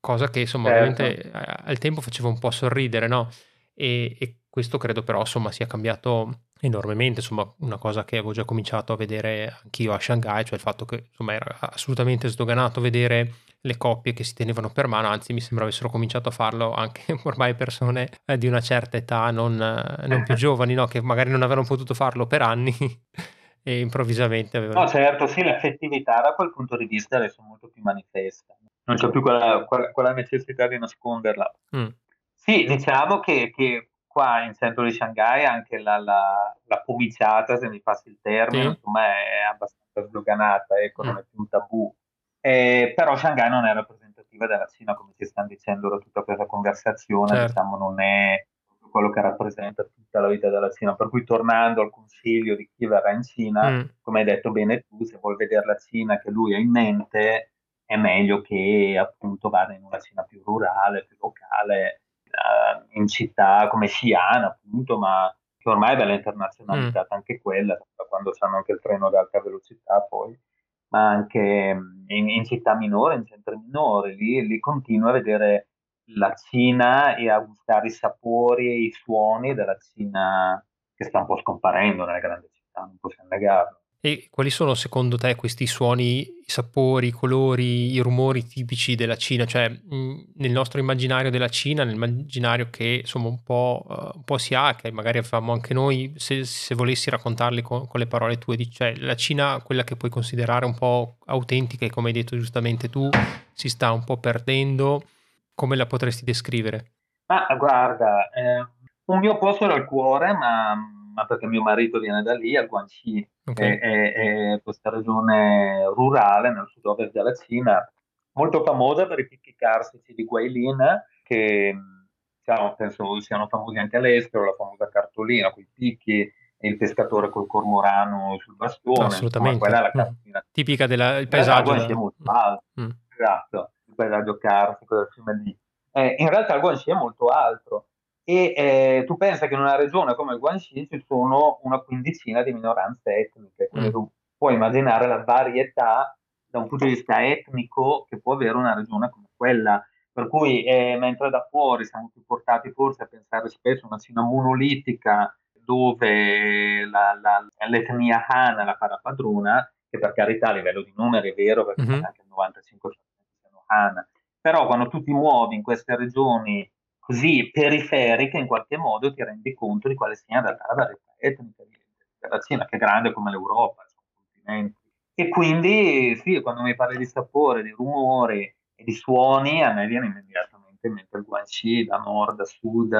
cosa che insomma certo. ovviamente al tempo faceva un po' sorridere, no? E, e questo credo però insomma sia cambiato enormemente, insomma una cosa che avevo già cominciato a vedere anch'io a Shanghai, cioè il fatto che insomma era assolutamente sdoganato vedere le coppie che si tenevano per mano, anzi mi sembra avessero cominciato a farlo anche ormai persone eh, di una certa età, non, non più giovani, no? che magari non avevano potuto farlo per anni e improvvisamente avevano... No certo, sì, l'effettività da quel punto di vista adesso è molto più manifesta, non c'è più quella, quella, quella necessità di nasconderla. Mm. Sì, diciamo che, che, qua in centro di Shanghai anche la, la, la pomiciata, se mi passi il termine, sì. insomma è abbastanza sdoganata, ecco, mm. non è più un tabù. Eh, però Shanghai non è rappresentativa della Cina, come ci stanno dicendo da tutta questa conversazione, certo. diciamo, non è quello che rappresenta tutta la vita della Cina. Per cui tornando al consiglio di chi verrà in Cina, mm. come hai detto bene tu, se vuoi vedere la Cina che lui ha in mente, è meglio che appunto vada in una Cina più rurale, più locale, uh, in città come Xi'an appunto, ma che ormai è bella internazionalizzata mm. anche quella, quando hanno anche il treno ad alta velocità poi, ma anche in, in città minori, in centri minori, lì, lì continua a vedere la Cina e a gustare i sapori e i suoni della Cina che sta un po' scomparendo nelle grandi città, non possiamo negarlo. E quali sono secondo te questi suoni, i sapori, i colori, i rumori tipici della Cina? Cioè, nel nostro immaginario della Cina, nell'immaginario che insomma un po', uh, un po', si ha, che magari avevamo anche noi, se, se volessi raccontarli con, con, le parole tue, cioè la Cina, quella che puoi considerare un po' autentica e come hai detto giustamente tu, si sta un po' perdendo, come la potresti descrivere? Ah, guarda, eh, un mio posto era il cuore, ma ma perché mio marito viene da lì, a Guangxi, okay. è, è, è, questa regione rurale nel sud-ovest della Cina, molto famosa per i picchi carsici di Guailin, che diciamo, penso siano famosi anche all'estero, la famosa cartolina, quei picchi e il pescatore col cormorano sul bastone. Assolutamente. Insomma, quella è la mm. cartolina. Tipica del paesaggio. Guangxi è molto alto, mm. esatto, il paesaggio carsico del fiume lì. Eh, in realtà il Guangxi è molto altro e eh, tu pensa che in una regione come il Guangxi ci sono una quindicina di minoranze etniche, quindi mm. tu puoi immaginare la varietà da un punto di vista etnico che può avere una regione come quella. Per cui, eh, mentre da fuori siamo più portati forse a pensare spesso a una Cina monolitica dove la, la, l'etnia Han la fa da padrona, che per carità a livello di numeri è vero perché mm-hmm. anche il 95% sono Han, però quando tu ti muovi in queste regioni così periferiche in qualche modo ti rendi conto di quale sia in realtà la varietà etnica della Cina, che è grande come l'Europa, continenti. E quindi sì, quando mi parli di sapore, di rumore e di suoni, a me viene immediatamente in mente il Guangxi, da nord a sud,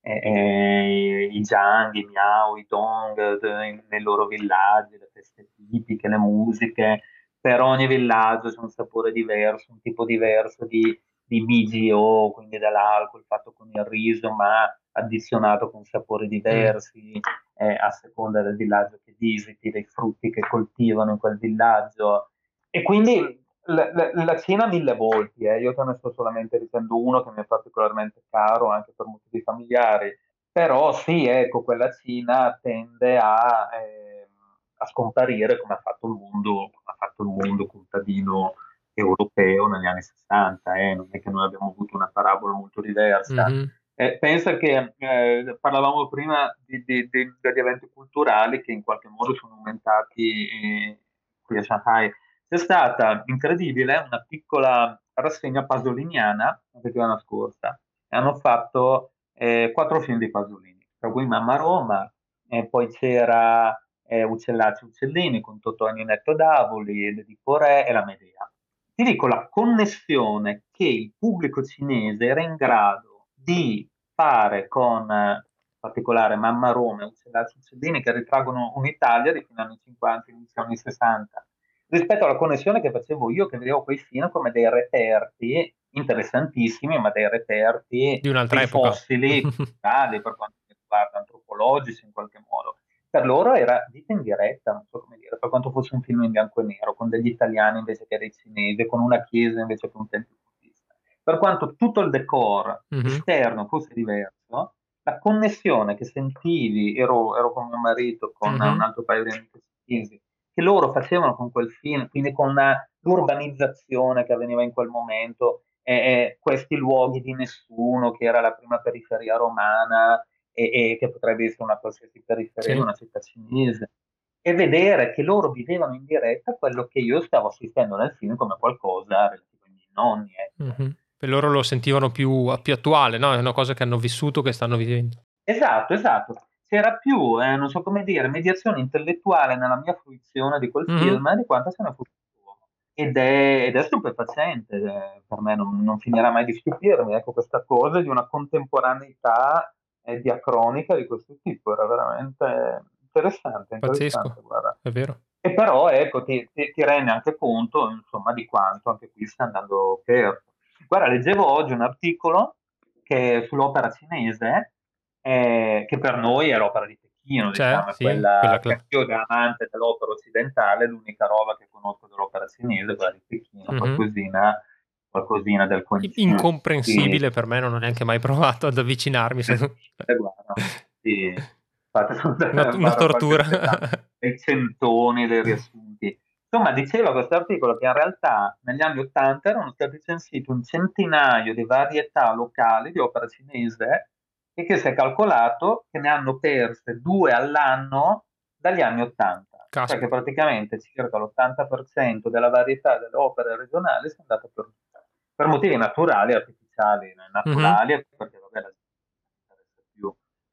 eh, eh, i Jiang, i Miao, i Dong, nei loro villaggi, le feste tipiche, le musiche. Per ogni villaggio c'è un sapore diverso, un tipo diverso di, di BGO, quindi dall'alcol fatto con il riso, ma addizionato con sapori diversi eh, a seconda del villaggio che visiti, dei frutti che coltivano in quel villaggio. E quindi la, la, la Cina ha mille volti, eh. io te ne sto solamente dicendo uno che mi è particolarmente caro anche per motivi familiari, però sì, ecco, quella Cina tende a, eh, a scomparire come ha fatto il mondo, come ha fatto il mondo contadino europeo negli anni 60, eh? non è che noi abbiamo avuto una parabola molto diversa. Mm-hmm. Eh, pensa che eh, parlavamo prima di, di, di, degli eventi culturali che in qualche modo sono aumentati eh, qui a Shanghai. C'è stata incredibile una piccola rassegna pasoliniana la settimana scorsa e hanno fatto eh, quattro film di Pasolini, tra cui Mamma Roma, poi c'era eh, Uccellacci Uccellini con Totò Agnetto Davoli, Edipo Re e La Medea ti dico la connessione che il pubblico cinese era in grado di fare con in particolare Mamma Roma e Uccellacci Uccellini che ritraggono un'Italia di fine anni 50, inizio anni 60 rispetto alla connessione che facevo io che vedevo quei film come dei reperti interessantissimi ma dei reperti di un'altra epoca. fossili per quanto riguarda antropologici in qualche modo per loro era vita in diretta, non so come dire, per quanto fosse un film in bianco e nero, con degli italiani invece che dei cinesi, con una chiesa invece che un tempio buddista. Per quanto tutto il decor mm-hmm. esterno fosse diverso, la connessione che sentivi, ero, ero con mio marito, con mm-hmm. un altro paio di amici cinesi, che loro facevano con quel film, quindi con l'urbanizzazione che avveniva in quel momento, e, e questi luoghi di nessuno, che era la prima periferia romana, e, e che potrebbe essere una qualsiasi periferia di una città cinese e vedere che loro vivevano in diretta quello che io stavo assistendo nel film come qualcosa relativo ai miei nonni. Ecco. Mm-hmm. Per loro lo sentivano più, più, attuale, no? È una cosa che hanno vissuto, che stanno vivendo. Esatto, esatto. C'era più, eh, non so come dire, mediazione intellettuale nella mia fruizione di quel mm-hmm. film di quanto se ne fosse ed è, ed è stupefacente, eh, per me non, non, finirà mai di stupirmi, ecco, questa cosa di una contemporaneità e diacronica di questo tipo, era veramente interessante. interessante Pazzesco, è vero. E però ecco, ti, ti, ti, rende anche conto insomma, di quanto anche qui sta andando perso. Guarda, leggevo oggi un articolo che, sull'opera cinese, eh, che per noi è l'opera di Pechino, cioè, diciamo, sì, quella, quella che io da amante dell'opera occidentale, l'unica roba che conosco dell'opera cinese è quella di Pechino, mm-hmm. qualcosina qualcosina del consiglio. Incomprensibile sì. per me, non ho neanche mai provato ad avvicinarmi. Se... Eh, guarda, sì. una, una tortura. Dei centoni dei riassunti. Insomma, diceva questo articolo che in realtà negli anni Ottanta erano stati censiti un centinaio di varietà locali di opera cinese e che si è calcolato che ne hanno perse due all'anno dagli anni Ottanta. Cioè che praticamente circa l'80% della varietà delle opere regionali è andata per, per motivi naturali, artificiali, naturali, mm-hmm. perché vabbè, la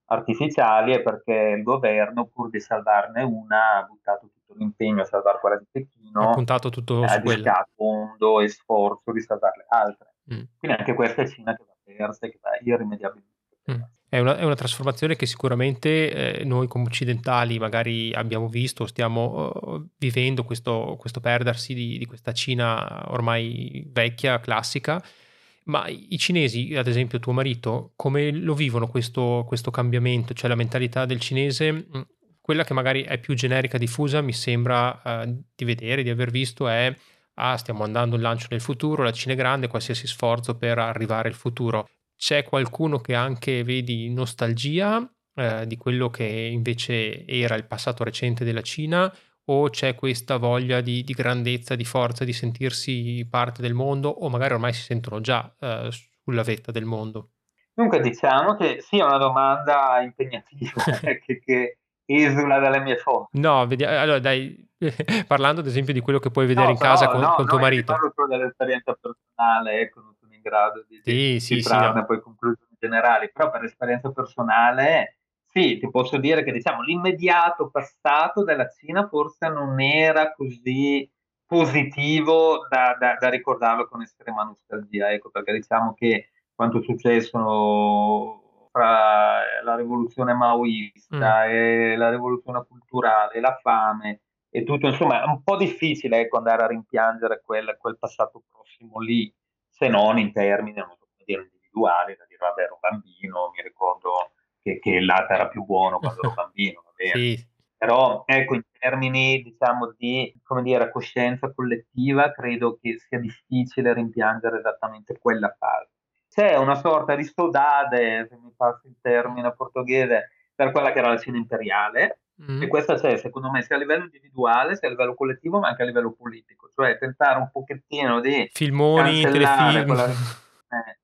artificiali e perché il governo, pur di salvarne una, ha buttato tutto l'impegno a salvare quella di Pechino, ha puntato tutto e su quella. fondo e sforzo di salvare le altre. Mm. Quindi anche questa è Cina che va persa e che va irrimediabilmente mm. È una, è una, trasformazione che sicuramente eh, noi come occidentali magari abbiamo visto, stiamo uh, vivendo questo, questo perdersi di, di, questa Cina ormai vecchia, classica, ma i cinesi, ad esempio tuo marito, come lo vivono questo, questo cambiamento? Cioè la mentalità del cinese, mm, quella che magari è più generica, diffusa, mi sembra uh, di vedere, di aver visto, è ah, stiamo andando in lancio nel futuro, la Cina è grande, qualsiasi sforzo per arrivare al futuro. C'è qualcuno che anche vedi nostalgia eh, di quello che invece era il passato recente della Cina o c'è questa voglia di, di, grandezza, di forza, di sentirsi parte del mondo o magari ormai si sentono già eh, sulla vetta del mondo? Dunque diciamo che sì, è una domanda impegnativa che, che, esula dalle mie fonti. No, vediamo, allora dai, parlando ad esempio di quello che puoi vedere no, in casa con, no, con tuo marito. Parlo solo dell'esperienza personale, ecco, non grado di, sì, di, sì, sì, no. poi conclusioni generali, però per esperienza personale sì, ti posso dire che diciamo l'immediato passato della Cina forse non era così positivo da, da, da ricordarlo con estrema nostalgia, ecco perché diciamo che quanto è successo fra la rivoluzione maoista mm. e la rivoluzione culturale, la fame e tutto, insomma è un po' difficile ecco, andare a rimpiangere quel, quel passato prossimo lì, se non in termini individuali, da dire vabbè ero un bambino, mi ricordo che, che il latte era più buono quando ero bambino, va bene. Sì. Però ecco, in termini diciamo di come dire, coscienza collettiva, credo che sia difficile rimpiangere esattamente quella fase. C'è una sorta di saudade, se mi passi il termine portoghese, per quella che era la Cina imperiale, mm. e questa c'è secondo me sia a livello individuale, sia a livello collettivo, ma anche a livello politico, cioè tentare un pochettino di filmoni, telefilm. Quella... Eh,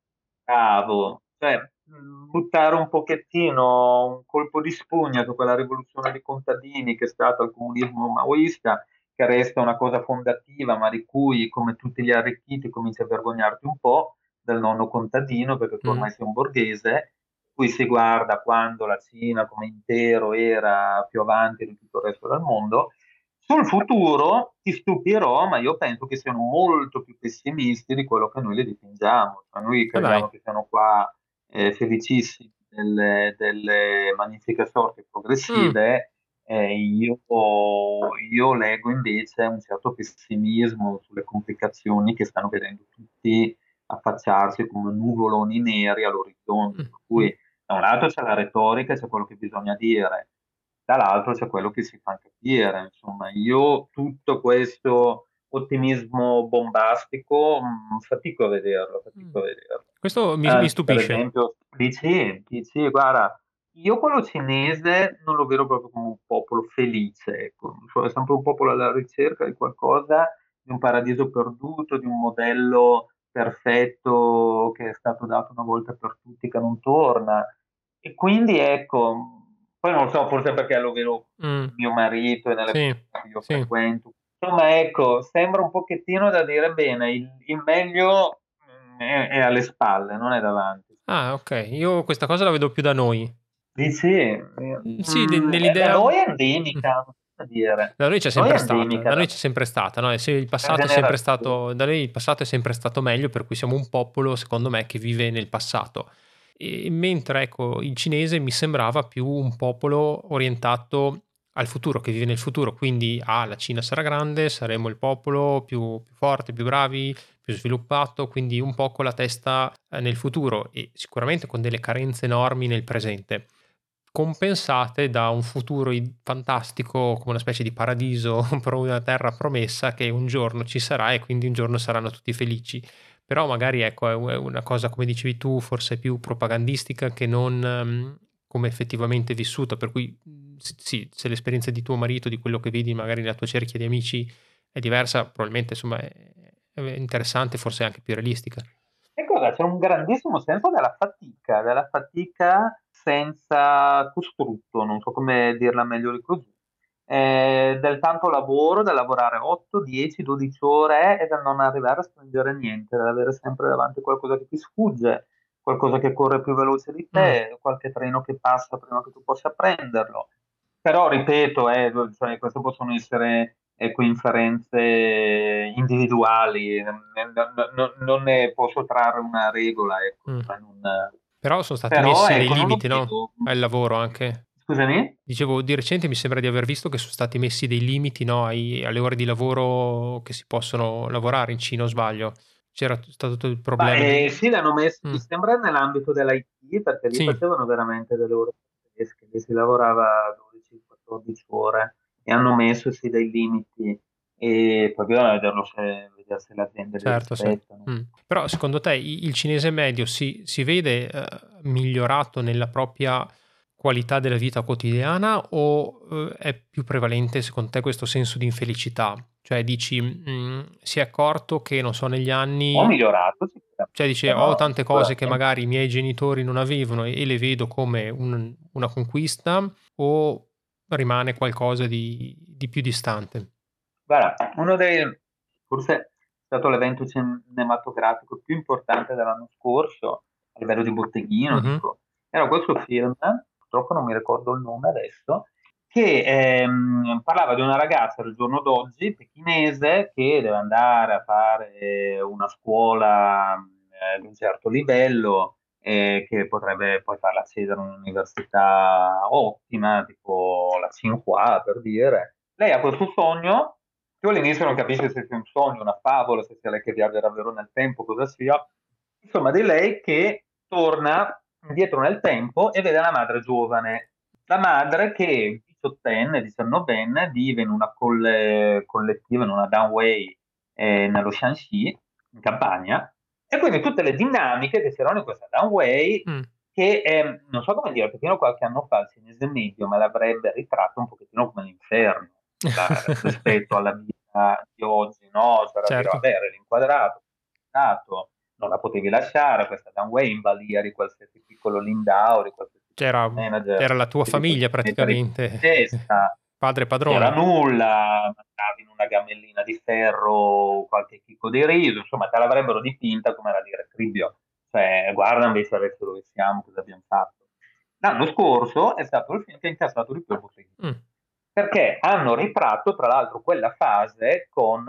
bravo, cioè buttare un pochettino un colpo di spugna su quella rivoluzione dei contadini che è stata il comunismo maoista, che resta una cosa fondativa, ma di cui, come tutti gli arricchiti, cominci a vergognarti un po' del nonno contadino, perché tu ormai mm. sei un borghese, cui si guarda quando la Cina come intero era più avanti di tutto il resto del mondo. Sul futuro ti stupirò, ma io penso che siano molto più pessimisti di quello che noi le dipingiamo. Cioè, noi crediamo che siano qua eh, felicissimi delle, delle, magnifiche sorti progressive, mm. eh, io, io, leggo invece un certo pessimismo sulle complicazioni che stanno vedendo tutti affacciarsi come nuvoloni neri all'orizzonte. Mm. Per cui da un lato c'è la retorica, c'è quello che bisogna dire, dall'altro c'è quello che si fa capire. Insomma, io tutto questo ottimismo bombastico, mh, mm, fatico a vederlo, fatico a mm. vederlo. Questo mi, eh, mi stupisce. Per esempio, dici, dici, guarda, io quello cinese non lo vedo proprio come un popolo felice, ecco. è sempre un popolo alla ricerca di qualcosa, di un paradiso perduto, di un modello perfetto che è stato dato una volta per tutti che non torna. E quindi ecco, poi non so, forse perché lo vedo mm. mio marito e nelle sì, che io sì. frequento, Insomma, ecco, sembra un pochettino da dire bene, il, il meglio mm, è, è, alle spalle, non è davanti. Ah, ok, io questa cosa la vedo più da noi. Dici? Sì, mm, nell'idea... Da noi è endemica. Dire. Da noi c'è sempre stata, da noi c'è sempre stata, no? il passato è sempre stato, da noi il passato è sempre stato meglio, per cui siamo un popolo, secondo me, che vive nel passato. E mentre ecco, il cinese mi sembrava più un popolo orientato al futuro, che vive nel futuro, quindi ah, la Cina sarà grande, saremo il popolo più, più forte, più bravi, più sviluppato, quindi un po' con la testa eh, nel futuro e sicuramente con delle carenze enormi nel presente, compensate da un futuro fantastico come una specie di paradiso una terra promessa che un giorno ci sarà e quindi un giorno saranno tutti felici. Però magari ecco, è una cosa, come dicevi tu, forse più propagandistica che non um, come effettivamente vissuta, per cui sì, se l'esperienza di tuo marito, di quello che vedi magari nella tua cerchia di amici è diversa, probabilmente insomma è, interessante, forse anche più realistica. E cosa? C'è un grandissimo senso della fatica, della fatica senza costrutto, non so come dirla meglio di così. Eh, del tanto lavoro, del lavorare 8, 10, 12 ore e del non arrivare a spingere niente, dell'avere sempre davanti qualcosa che ti sfugge, qualcosa che corre più veloce di te, mm. qualche treno che passa prima che tu possa prenderlo. Però, ripeto, eh, cioè, queste possono essere ecco, inferenze individuali, non, ne posso trarre una regola. Ecco, mm. non, però sono stati Però, messi ecco, dei limiti, no? Al lavoro anche. Scusami? Dicevo, di recente mi sembra di aver visto che sono stati messi dei limiti no, ai, alle ore di lavoro che si possono lavorare in Cina, o sbaglio? C'era stato tutto il problema. Ma, eh, sì, l'hanno messo, mm. mi sembra nell'ambito dell'IT, perché lì sì. facevano veramente delle ore pazzesche, si lavorava 12-14 ore e hanno messo sì dei limiti e poi bisogna vederlo se, se le aziende certo, sì. mm. Però secondo te il cinese medio si, si vede eh, migliorato nella propria qualità della vita quotidiana o eh, è più prevalente secondo te questo senso di infelicità? Cioè dici, mh, mm, si è accorto che, non so, negli anni... Ho migliorato, sì. Cioè dice, ho tante cose che magari i miei genitori non avevano e, e le vedo come un, una conquista o rimane qualcosa di, di più distante? Guarda, uno dei... forse è stato l'evento cinematografico più importante dell'anno scorso, a livello di botteghino, uh-huh. dico, era questo film, purtroppo non mi ricordo il nome adesso, che ehm, parlava di una ragazza del giorno d'oggi, pechinese, che deve andare a fare una scuola eh, di un certo livello, eh, che potrebbe poi farla accedere a un'università ottima, tipo la Tsinghua per dire. Lei ha questo sogno, tu all'inizio non capisci se sia un sogno, una favola, se sia lei che viaggia davvero nel tempo, cosa sia. Insomma, di lei che torna indietro nel tempo e vede la madre giovane. La madre che diciottenne, diciannovenne, vive in una coll- collettiva, in una downway eh, nello Shanxi, in campagna, e quindi tutte le dinamiche che c'erano in questa downway, mm. che eh, non so come dire, perché fino a qualche anno fa il cinese medio me l'avrebbe ritratto un pochettino come l'inferno la, rispetto alla vita di oggi, no? Cioè, certo. vabbè, l'inquadrato, non la potevi lasciare, questa downway in balia di qualsiasi piccolo Lindau, di qualsiasi c'era, manager, era la tua famiglia praticamente. Testa, Padre padrone. Era nulla, mandavi in una gamellina di ferro qualche chicco di riso, insomma te l'avrebbero dipinta come era dire Cribbio. Cioè, guarda invece adesso dove siamo, cosa abbiamo fatto. L'anno scorso è stato il film che ha incassato di più il botteghino. Mm. Perché hanno ritratto, tra l'altro, quella fase con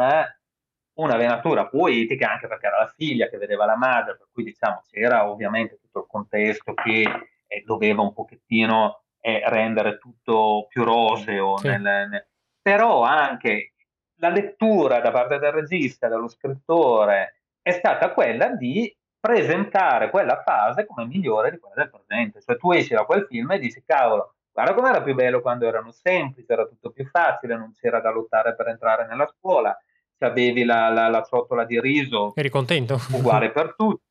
una venatura poetica, anche perché era la figlia che vedeva la madre, per cui diciamo c'era ovviamente tutto il contesto che eh, doveva un pochettino eh, rendere tutto più roseo. Sì. Nel, nel... Però anche la lettura da parte del regista, dello scrittore, è stata quella di presentare quella fase come migliore di quella del presente. Cioè tu esci da quel film e dici, cavolo, guarda com'era più bello quando erano semplici, era tutto più facile, non c'era da lottare per entrare nella scuola, avevi la, la, la ciotola di riso. Eri contento? Uguale per tutti.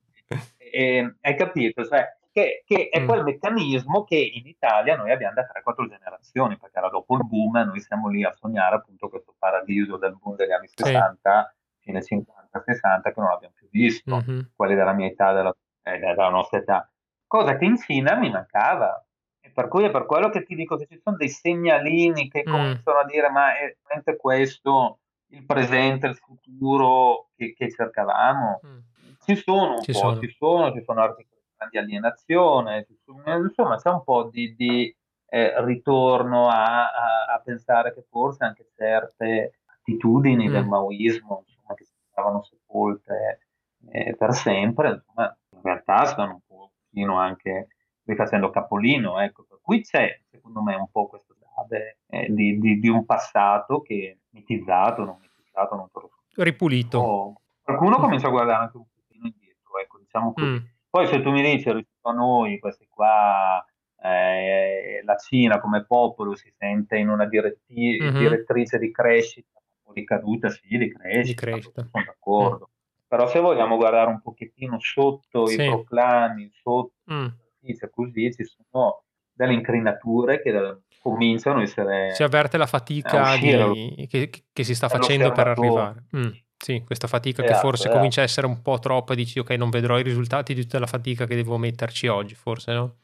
E, hai capito? Cioè, che, che è mm. quel meccanismo che in Italia noi abbiamo da 3-4 generazioni, perché era dopo il boom noi siamo lì a sognare appunto questo paradiso del boom degli anni 60, sì. fine 50-60, che non abbiamo più visto, mm-hmm. quelli della mia età, della, eh, della nostra età. Cosa che in Cina mi mancava. Per cui è per quello che ti dico che ci sono dei segnalini che mm. cominciano a dire ma è veramente questo il presente, il futuro che, che cercavamo. Mm. Ci sono un ci po', sono. ci sono, ci sono articoli di alienazione, insomma c'è un po' di, di eh, ritorno a, a, a, pensare che forse anche certe attitudini mm. del maoismo insomma, che si stavano sepolte eh, per sempre, insomma, in realtà stanno un pochino anche rifacendo capolino, ecco, per cui c'è secondo me un po' questo grave eh, di, di, di, un passato che mitizzato, non mitizzato, non so. Ripulito. qualcuno comincia a guardare anche un pochino indietro, ecco, diciamo così. Mm. Poi se tu mi dici rispetto a noi, questi qua, eh, la Cina come popolo si sente in una diretti- mm-hmm. direttrice di crescita o di caduta, sì, di crescita, di crescita. sono d'accordo. Mm. Però se vogliamo guardare un pochettino sotto sì. i proclami, sotto mm. Così, ci sono delle incrinature che cominciano a essere... Si avverte la fatica di, che, che, si sta facendo per arrivare. Mm, sì, questa fatica esatto, che forse esatto. comincia a essere un po' troppa, dici ok non vedrò i risultati di tutta la fatica che devo metterci oggi, forse no?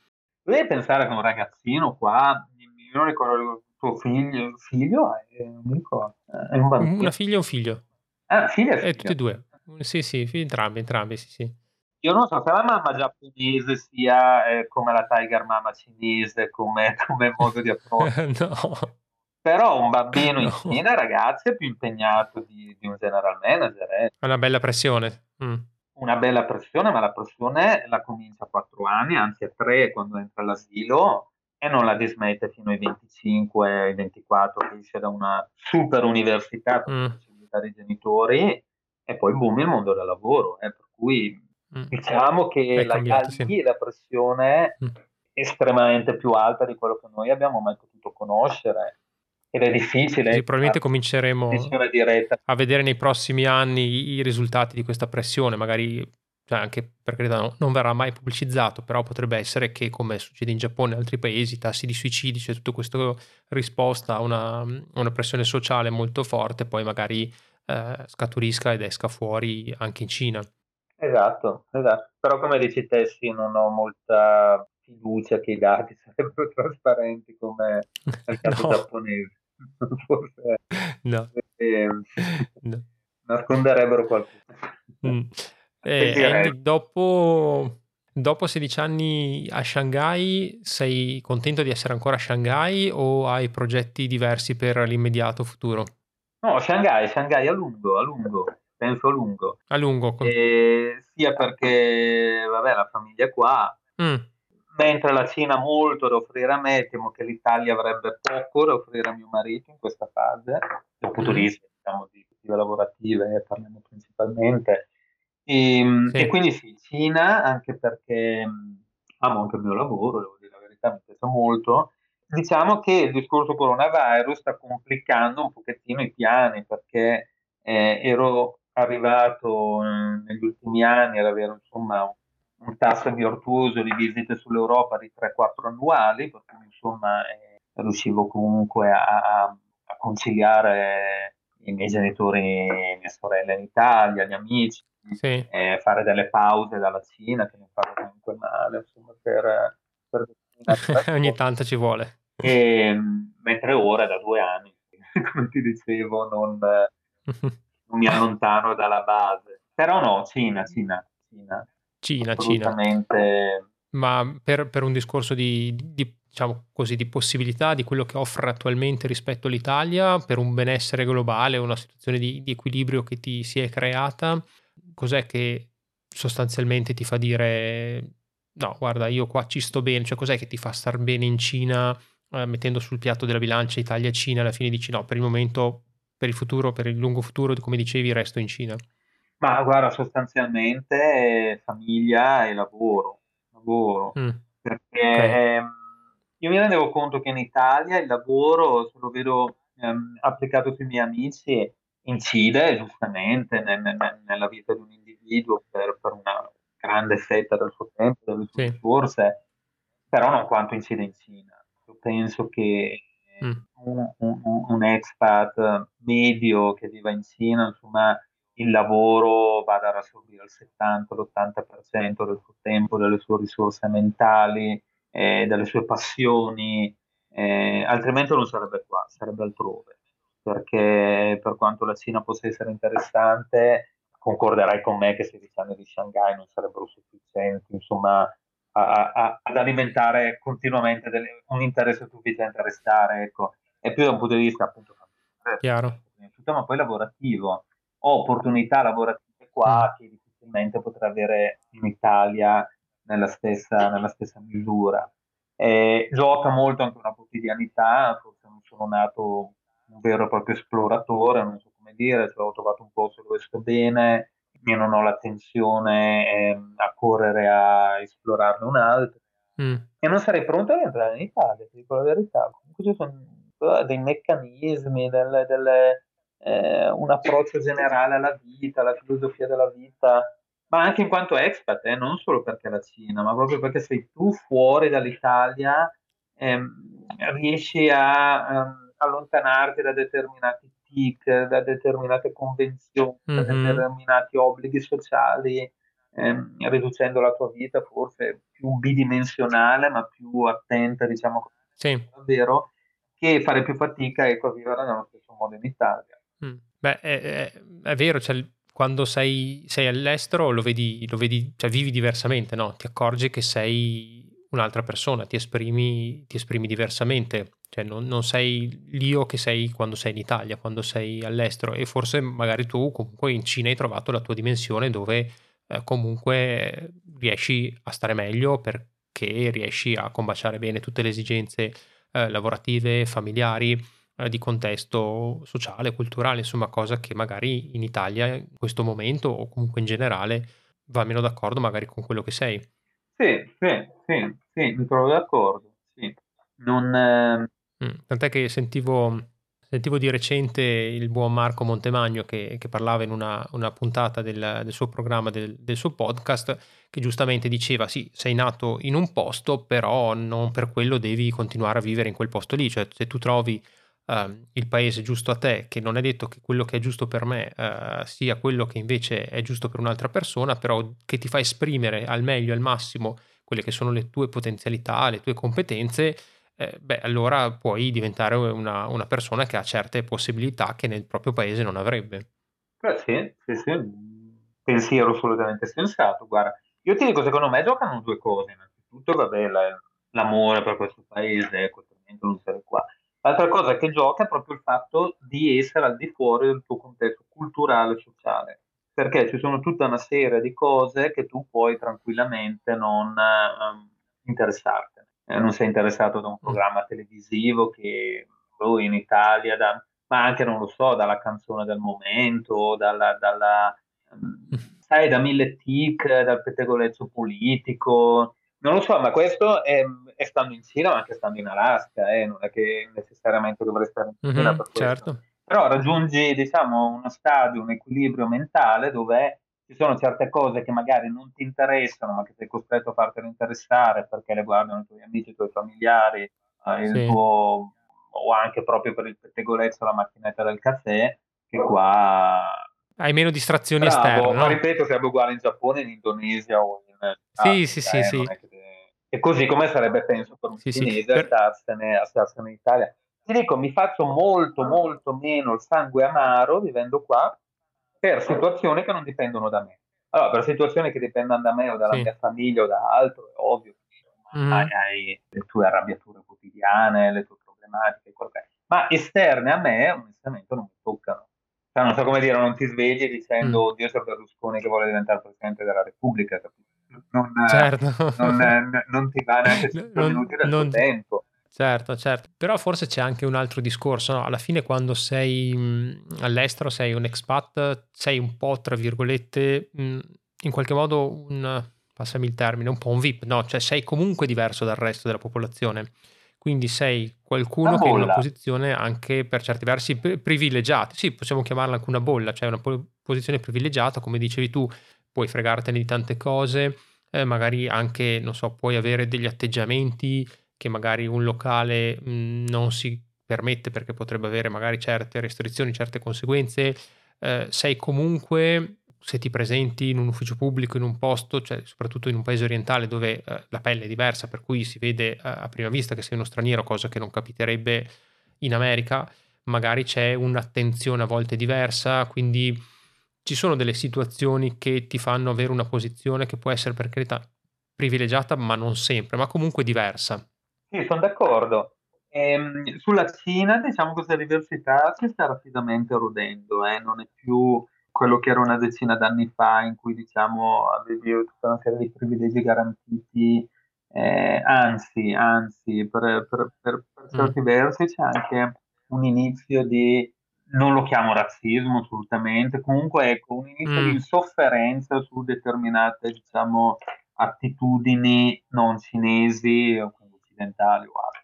Devi pensare che un ragazzino qua, non ricordo tuo figlio, figlio è, è un bambino. Una figlia o un figlio? Ah, figlia e figlio. Eh, tutti e due. Sì, sì, entrambi, entrambi, sì, sì. Io non so se la mamma giapponese sia eh, come la Tiger Mama cinese, come, come modo di approccio. no. Però un bambino no. in Cina, ragazzi, è più impegnato di, di un general manager. Eh. Una bella pressione. Mm. Una bella pressione, ma la pressione la comincia a quattro anni, anzi a tre quando entra all'asilo e non la dismette fino ai 25, ai 24, che esce da una super università con mm. possibilità dei genitori e poi boom il mondo del lavoro. Eh, per cui Mm. Diciamo che la, cambiato, sì. la pressione è mm. estremamente più alta di quello che noi abbiamo mai potuto conoscere ed è difficile. Sì, probabilmente cominceremo a vedere nei prossimi anni i, i risultati di questa pressione, magari cioè anche perché no, non verrà mai pubblicizzato, però potrebbe essere che come succede in Giappone e altri paesi, tassi di suicidi, cioè tutta questa risposta a una, una, pressione sociale molto forte, poi magari eh, scaturisca ed esca fuori anche in Cina. Esatto, esatto. Però come dici te, sì, non ho molta fiducia che i dati sarebbero trasparenti come nel caso no. giapponese. Forse no. Eh, no. nasconderebbero qualcosa. Mm. Eh, dopo, dopo 16 anni a Shanghai, sei contento di essere ancora a Shanghai o hai progetti diversi per l'immediato futuro? No, Shanghai, Shanghai a lungo, a lungo penso a lungo. A lungo. E sia perché, vabbè, la famiglia è qua, mm. mentre la Cina ha molto da offrire a me, temo che l'Italia avrebbe poco da offrire a mio marito in questa fase, dal punto di mm. diciamo, di attive lavorative, parliamo principalmente. E, ehm, sì. e, quindi sì, Cina, anche perché mm, amo anche il mio lavoro, devo dire la verità, mi piace molto. Diciamo che il discorso coronavirus sta complicando un pochettino i piani perché eh, ero arrivato eh, negli ultimi anni ad avere insomma un tasso virtuoso di visite sull'Europa di 3-4 annuali, per cui insomma eh, riuscivo comunque a, a, conciliare i miei genitori, mia sorella in Italia, gli amici, sì. eh, fare delle pause dalla Cina che non fanno comunque male, insomma, per, per ogni tanto ci vuole. E, mentre ora da due anni, come ti dicevo, non, non mi allontano dalla base. Però no, Cina, Cina, Cina. Cina, Cina. Ma per, per, un discorso di, di, diciamo così, di possibilità di quello che offre attualmente rispetto all'Italia, per un benessere globale, una situazione di, di equilibrio che ti si è creata, cos'è che sostanzialmente ti fa dire no, guarda, io qua ci sto bene, cioè cos'è che ti fa star bene in Cina, eh, mettendo sul piatto della bilancia Italia-Cina, alla fine dici no, per il momento per il futuro, per il lungo futuro, come dicevi, resto in Cina? Ma guarda, sostanzialmente famiglia e lavoro. lavoro. Mm. Perché okay. ehm, io mi rendevo conto che in Italia il lavoro, se lo vedo ehm, applicato sui miei amici, incide giustamente nel, nel, nella vita di un individuo per, per, una grande fetta del suo tempo, delle sue sì. risorse, però non quanto incide in Cina. Io penso che mm. un, un, un, expat medio che viva in Cina, insomma, il lavoro vada ad assorbire il 70-80% del suo tempo, delle sue risorse mentali, eh, delle sue passioni, eh, altrimenti non sarebbe qua, sarebbe altrove. Perché per quanto la Cina possa essere interessante, concorderai con me che 16 anni di Shanghai non sarebbero sufficienti, insomma, a, a, ad alimentare continuamente delle, un interesse sufficiente a restare, ecco, è più da un punto di vista appunto Chiaro. ma poi lavorativo. Ho opportunità lavorative qua mm. che difficilmente potrei avere in Italia nella stessa, nella stessa misura. Eh, gioca molto anche una quotidianità, forse non sono nato un vero e proprio esploratore, non so come dire, cioè ho trovato un posto dove sto bene, io non ho la tensione eh, a correre a esplorarne un altro mm. e non sarei pronto ad entrare in Italia, ti dico la verità. Comunque ci sono dei meccanismi, delle, delle, eh, un approccio generale alla vita, alla filosofia della vita, ma anche in quanto expat, eh, non solo perché la Cina, ma proprio perché sei tu fuori dall'Italia ehm, riesci a um, allontanarti da determinati tic, da determinate convenzioni, mm-hmm. da determinati obblighi sociali, ehm, riducendo la tua vita forse più bidimensionale, ma più attenta, diciamo, sì. davvero, che fare più fatica ecco, a vivere nello stesso modo in Italia. Mm. Beh, è, è, è vero, cioè, quando sei, sei all'estero lo vedi, lo vedi, cioè vivi diversamente, no? Ti accorgi che sei un'altra persona, ti esprimi, ti esprimi diversamente, cioè non, non, sei l'io che sei quando sei in Italia, quando sei all'estero e forse magari tu comunque in Cina hai trovato la tua dimensione dove eh, comunque riesci a stare meglio perché riesci a combaciare bene tutte le esigenze eh, lavorative, familiari, eh, di contesto sociale, culturale, insomma cosa che magari in Italia in questo momento o comunque in generale va meno d'accordo magari con quello che sei. Sì, sì, sì, sì, mi trovo d'accordo. Sì. Non, eh... mm, tant'è che sentivo, sentivo, di recente il buon Marco Montemagno che, che parlava in una, una puntata del, del, suo programma, del, del, suo podcast, che giustamente diceva sì, sei nato in un posto, però non per quello devi continuare a vivere in quel posto lì, cioè se tu trovi uh, il paese giusto a te, che non è detto che quello che è giusto per me uh, sia quello che invece è giusto per un'altra persona, però che ti fa esprimere al meglio, al massimo, quelle che sono le tue potenzialità, le tue competenze, eh, beh, allora puoi diventare una, una, persona che ha certe possibilità che nel proprio paese non avrebbe. Beh, sì, sì, sì, pensiero assolutamente sensato. Guarda, io ti dico, secondo me giocano due cose. Innanzitutto, vabbè, la, l'amore per questo paese, questo non essere qua. L'altra cosa che gioca è proprio il fatto di essere al di fuori del tuo contesto culturale e sociale, perché ci sono tutta una serie di cose che tu puoi tranquillamente non um, interessartene. Eh, non sei interessato da un programma televisivo che oh, in Italia, da, ma anche, non lo so, dalla canzone del momento, dalla, dalla um, sai, da mille tic, dal pettegolezzo politico, non lo so, ma questo è, è, stando in Cina, ma anche stando in Alaska, eh? non è che necessariamente dovrei stare in Cina mm-hmm, certo. Però raggiungi, diciamo, uno stadio, un equilibrio mentale dove ci sono certe cose che magari non ti interessano, ma che sei costretto a fartene interessare perché le guardano i tuoi amici, i tuoi familiari, eh, il sì. tuo, o anche proprio per il pettegolezzo la macchinetta del caffè, che qua... Hai meno distrazioni Bravo, esterne, ma ripeto, sarebbe uguale in Giappone, in Indonesia o sì, sì, sì, sì. E così come sarebbe, penso, per un sì, cinese sì. Andarsene, andarsene in Italia. Ti dico, mi faccio molto, molto meno il sangue amaro vivendo qua per situazioni che non dipendono da me. Allora, per situazioni che dipendono da me o dalla sì. mia famiglia o da altro, è ovvio che mm. hai, hai, le tue arrabbiature quotidiane, le tue problematiche, ma esterne a me, onestamente, non mi toccano. Cioè, non so come dire, non ti svegli dicendo, mm. oddio, c'è Berlusconi che vuole diventare Presidente della Repubblica, capito? non, certo. non, non, ti va neanche 5 non, minuti del non, tempo. Certo, certo. Però forse c'è anche un altro discorso. No? Alla fine, quando sei mh, all'estero, sei un expat, sei un po', tra virgolette, mh, in qualche modo un, passami il termine, un po' un VIP, no? Cioè sei comunque diverso dal resto della popolazione. Quindi sei qualcuno che è in una posizione anche per certi versi privilegiata. Sì, possiamo chiamarla anche una bolla, cioè una posizione privilegiata, come dicevi tu, puoi fregartene di tante cose, eh, magari anche, non so, puoi avere degli atteggiamenti che magari un locale mh, mhmm, non si permette perché potrebbe avere magari certe restrizioni, certe conseguenze, eh, sei comunque, se ti presenti in un ufficio pubblico, in un posto, cioè soprattutto in un paese orientale dove eh, la pelle è diversa, per cui si vede eh, a prima vista che sei uno straniero, cosa che non capiterebbe in America, magari c'è un'attenzione a volte diversa, quindi ci sono delle situazioni che ti fanno avere una posizione che può essere per carità privilegiata, ma non sempre, ma comunque diversa. Sì, sono d'accordo. Ehm, sulla Cina, diciamo questa diversità si sta rapidamente erodendo, eh? non è più quello che era una decina d'anni fa in cui diciamo avevi tutta una serie di privilegi garantiti, eh, anzi, anzi, per, per, per, per certi mm. versi c'è anche un inizio di non lo chiamo razzismo assolutamente, comunque ecco un inizio mm. di insofferenza su determinate diciamo attitudini non cinesi o occidentali o altro.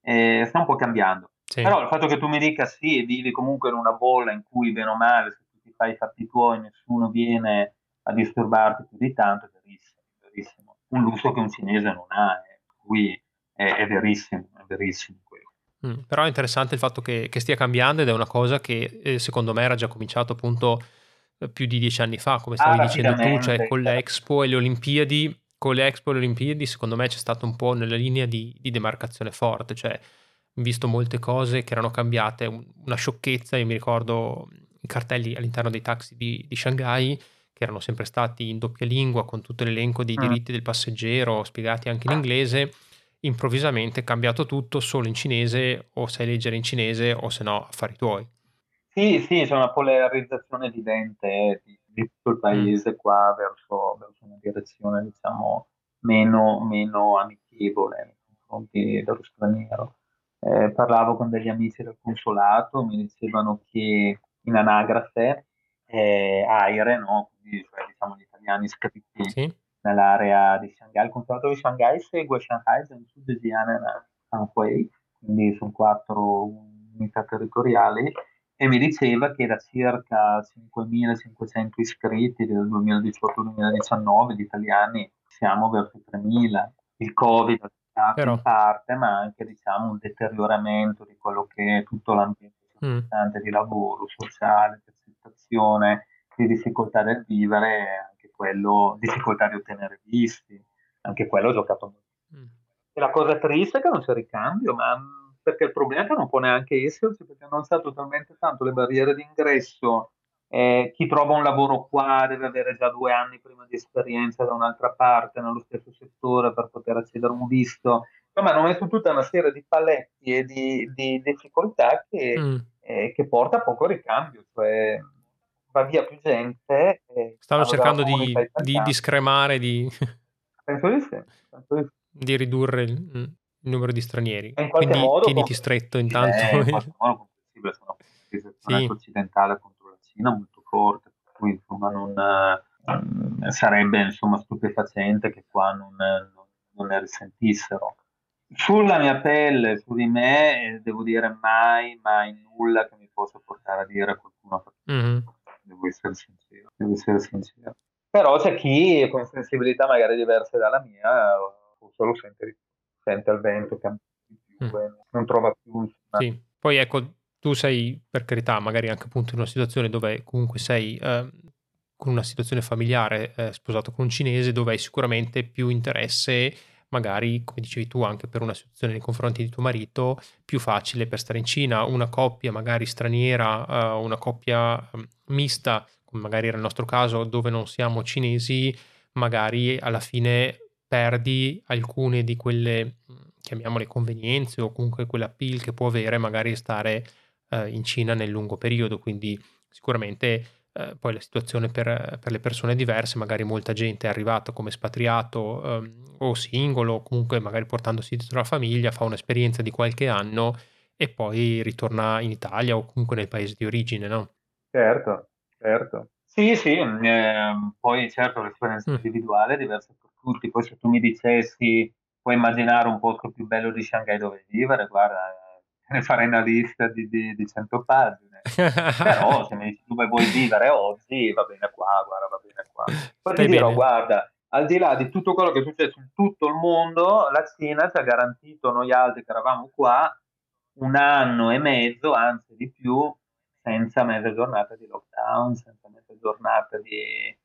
Eh, sta un po' cambiando. Sì. Però il fatto che tu mi dica sì, vivi comunque in una bolla in cui bene o male, se tu ti fai i fatti tuoi, nessuno viene a disturbarti più di tanto, è verissimo, è verissimo. Un lusso che un cinese non ha, eh. cui è, è verissimo, è verissimo quello. Mm, però è interessante il fatto che, che, stia cambiando ed è una cosa che eh, secondo me era già cominciato appunto eh, più di dieci anni fa, come stavi ah, dicendo tu, cioè con l'Expo e le Olimpiadi, con le Expo e le Olimpiadi secondo me c'è stato un po' nella linea di, di demarcazione forte, cioè visto molte cose che erano cambiate, una sciocchezza, io mi ricordo i cartelli all'interno dei taxi di, di Shanghai che erano sempre stati in doppia lingua con tutto l'elenco dei mm. diritti del passeggero spiegati anche in inglese, improvvisamente è cambiato tutto solo in cinese o sai leggere in cinese o se no affari tuoi. Sì, sì, c'è una polarizzazione evidente di, di tutto il mm. paese qua verso, verso, una direzione diciamo meno, meno amichevole nei confronti dello straniero eh, parlavo con degli amici del consolato, mi dicevano che in anagrafe eh, AIRE, no? Quindi, cioè, diciamo gli italiani iscritti sì. nell'area di Shanghai, il consolato di Shanghai segue Shanghai, Zhengzhou, Zhejiang e Anhui, quindi sono quattro unità territoriali, e mi diceva che da circa 5.500 iscritti del 2018-2019 di italiani siamo verso i 3.000. Il Covid ha però. in parte, ma anche diciamo, un deterioramento di quello che è tutto l'ambiente mm. di lavoro, sociale, di accettazione, di difficoltà del vivere, anche quello, difficoltà di ottenere visti, anche quello ho giocato molto. Mm. E la cosa triste è che non c'è ricambio, ma perché il problema è che non può neanche esserci, perché non sa totalmente tanto le barriere d'ingresso eh, chi trova un lavoro qua deve avere già due anni prima di esperienza da un'altra parte nello stesso settore per poter accedere a un visto. Insomma, hanno messo tutta una serie di paletti e di, di difficoltà che, mm. eh, che, porta a poco ricambio, cioè va via più gente. Stanno cercando di, di, di, scremare, di... Penso di sì. Penso di, sì. di ridurre il, il, numero di stranieri. Quindi modo, tieniti stretto intanto. Eh, in qualche modo comprensibile, sono sì. occidentale Cina molto forte, per cui insomma non, eh, sarebbe insomma stupefacente che qua non, non, non, ne risentissero. Sulla mia pelle, su di me, eh, devo dire mai, mai nulla che mi possa portare a dire a qualcuno. Mm-hmm. Devo essere sincero, devo essere sincero. Però c'è chi con sensibilità magari diverse dalla mia, solo sente, sente il vento, cambia di più, mm. non trova più. Sì, poi ecco, tu sei, per carità, magari anche appunto in una situazione dove comunque sei eh, con una situazione familiare eh, sposato con un cinese, dove hai sicuramente più interesse, magari, come dicevi tu, anche per una situazione nei confronti di tuo marito, più facile per stare in Cina. Una coppia magari straniera, eh, una coppia eh, mista, come magari era il nostro caso, dove non siamo cinesi, magari alla fine perdi alcune di quelle, chiamiamole convenienze o comunque quella appeal che può avere magari stare eh, in Cina nel lungo periodo, quindi sicuramente eh, poi la situazione per, per, le persone è diversa, magari molta gente è arrivata come espatriato ehm, o singolo, comunque magari portandosi dietro la famiglia, fa un'esperienza di qualche anno e poi ritorna in Italia o comunque nel paese di origine, no? Certo, certo. Sì, sì, eh, poi certo l'esperienza mm. individuale è diversa tutti, poi se tu mi dicessi puoi immaginare un posto più bello di Shanghai dove vivere, guarda, ne farei una lista di, di, di 100 pagine. Però se mi dici dove vuoi vivere oggi, va bene qua, guarda, va bene qua. Poi ti dirò, guarda, al di là di tutto quello che è successo in tutto il mondo, la Cina ci ha garantito noi altri che eravamo qua un anno e mezzo, anzi di più, senza mezza giornata di lockdown, senza mezza giornata di,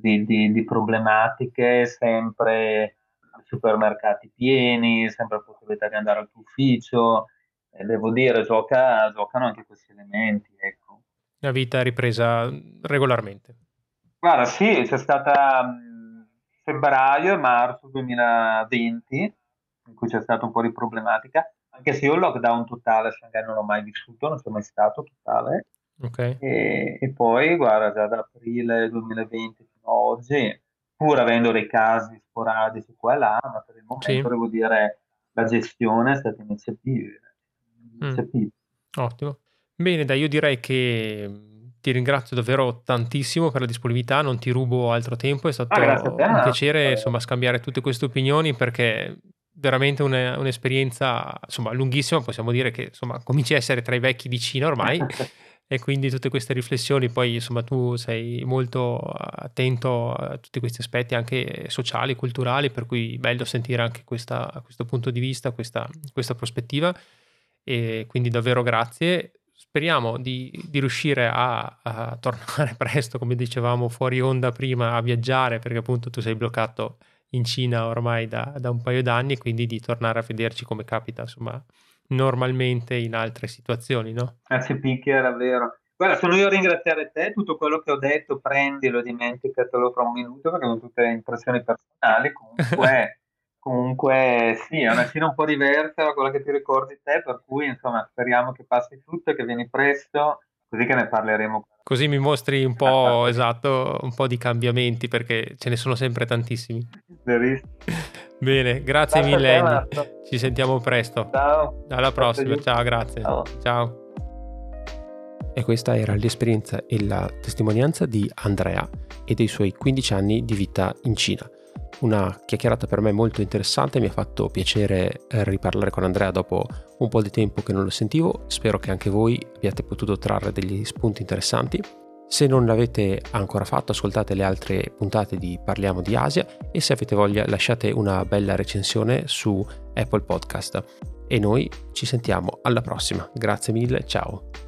di, di, di problematiche, sempre supermercati pieni, sempre possibilità di andare al tuo ufficio, e devo dire, gioca, giocano anche questi elementi. Ecco. La vita è ripresa regolarmente. Guarda, sì, c'è stata febbraio e marzo 2020, in cui c'è stata un po' di problematica, anche se io il lockdown totale a Shanghai non l'ho mai vissuto, non c'è mai stato totale. Okay. E, e, poi, guarda, già da aprile 2020 fino ad oggi, pur avendo dei casi sporadici qua e là, ma per il momento sì. devo dire la gestione è stata iniziativa Mm. Ottimo. Bene, dai, io direi che mm, ti ringrazio davvero tantissimo per la disponibilità, non ti rubo altro tempo, è stato ah, un piacere insomma, scambiare tutte queste opinioni perché veramente una, un'esperienza insomma, lunghissima, possiamo dire che insomma, cominci a essere tra i vecchi di Cina ormai. e quindi tutte queste riflessioni, poi insomma tu sei molto attento a tutti questi aspetti anche sociali, culturali, per cui è bello sentire anche questa, questo punto di vista, questa, questa prospettiva e quindi davvero grazie. Speriamo di, di riuscire a, a, tornare presto, come dicevamo fuori onda prima, a viaggiare perché appunto tu sei bloccato in Cina ormai da, da un paio d'anni quindi di tornare a vederci come capita insomma normalmente in altre situazioni, no? Grazie Picchi, vero. Guarda, sono io a ringraziare te, tutto quello che ho detto prendilo, dimenticatelo fra un minuto perché sono tutte impressioni personali, comunque, comunque sì, è una scena un po' diversa da quella che ti ricordi te, per cui insomma speriamo che passi tutto, che vieni presto, così che ne parleremo. Così mi mostri un po', esatto, un po' di cambiamenti perché ce ne sono sempre tantissimi. Bene, grazie, grazie mille Andy. Ci sentiamo presto. Ciao. Alla prossima, ciao, grazie. Ciao. Ciao. E questa era l'esperienza e la testimonianza di Andrea e dei suoi 15 anni di vita in Cina. Una chiacchierata per me molto interessante, mi ha fatto piacere eh, riparlare con Andrea dopo un po' di tempo che non lo sentivo, spero che anche voi abbiate potuto trarre degli spunti interessanti se non l'avete ancora fatto, ascoltate le altre puntate di Parliamo di Asia e se avete voglia lasciate una bella recensione su Apple Podcast. E noi ci sentiamo alla prossima. Grazie mille, ciao.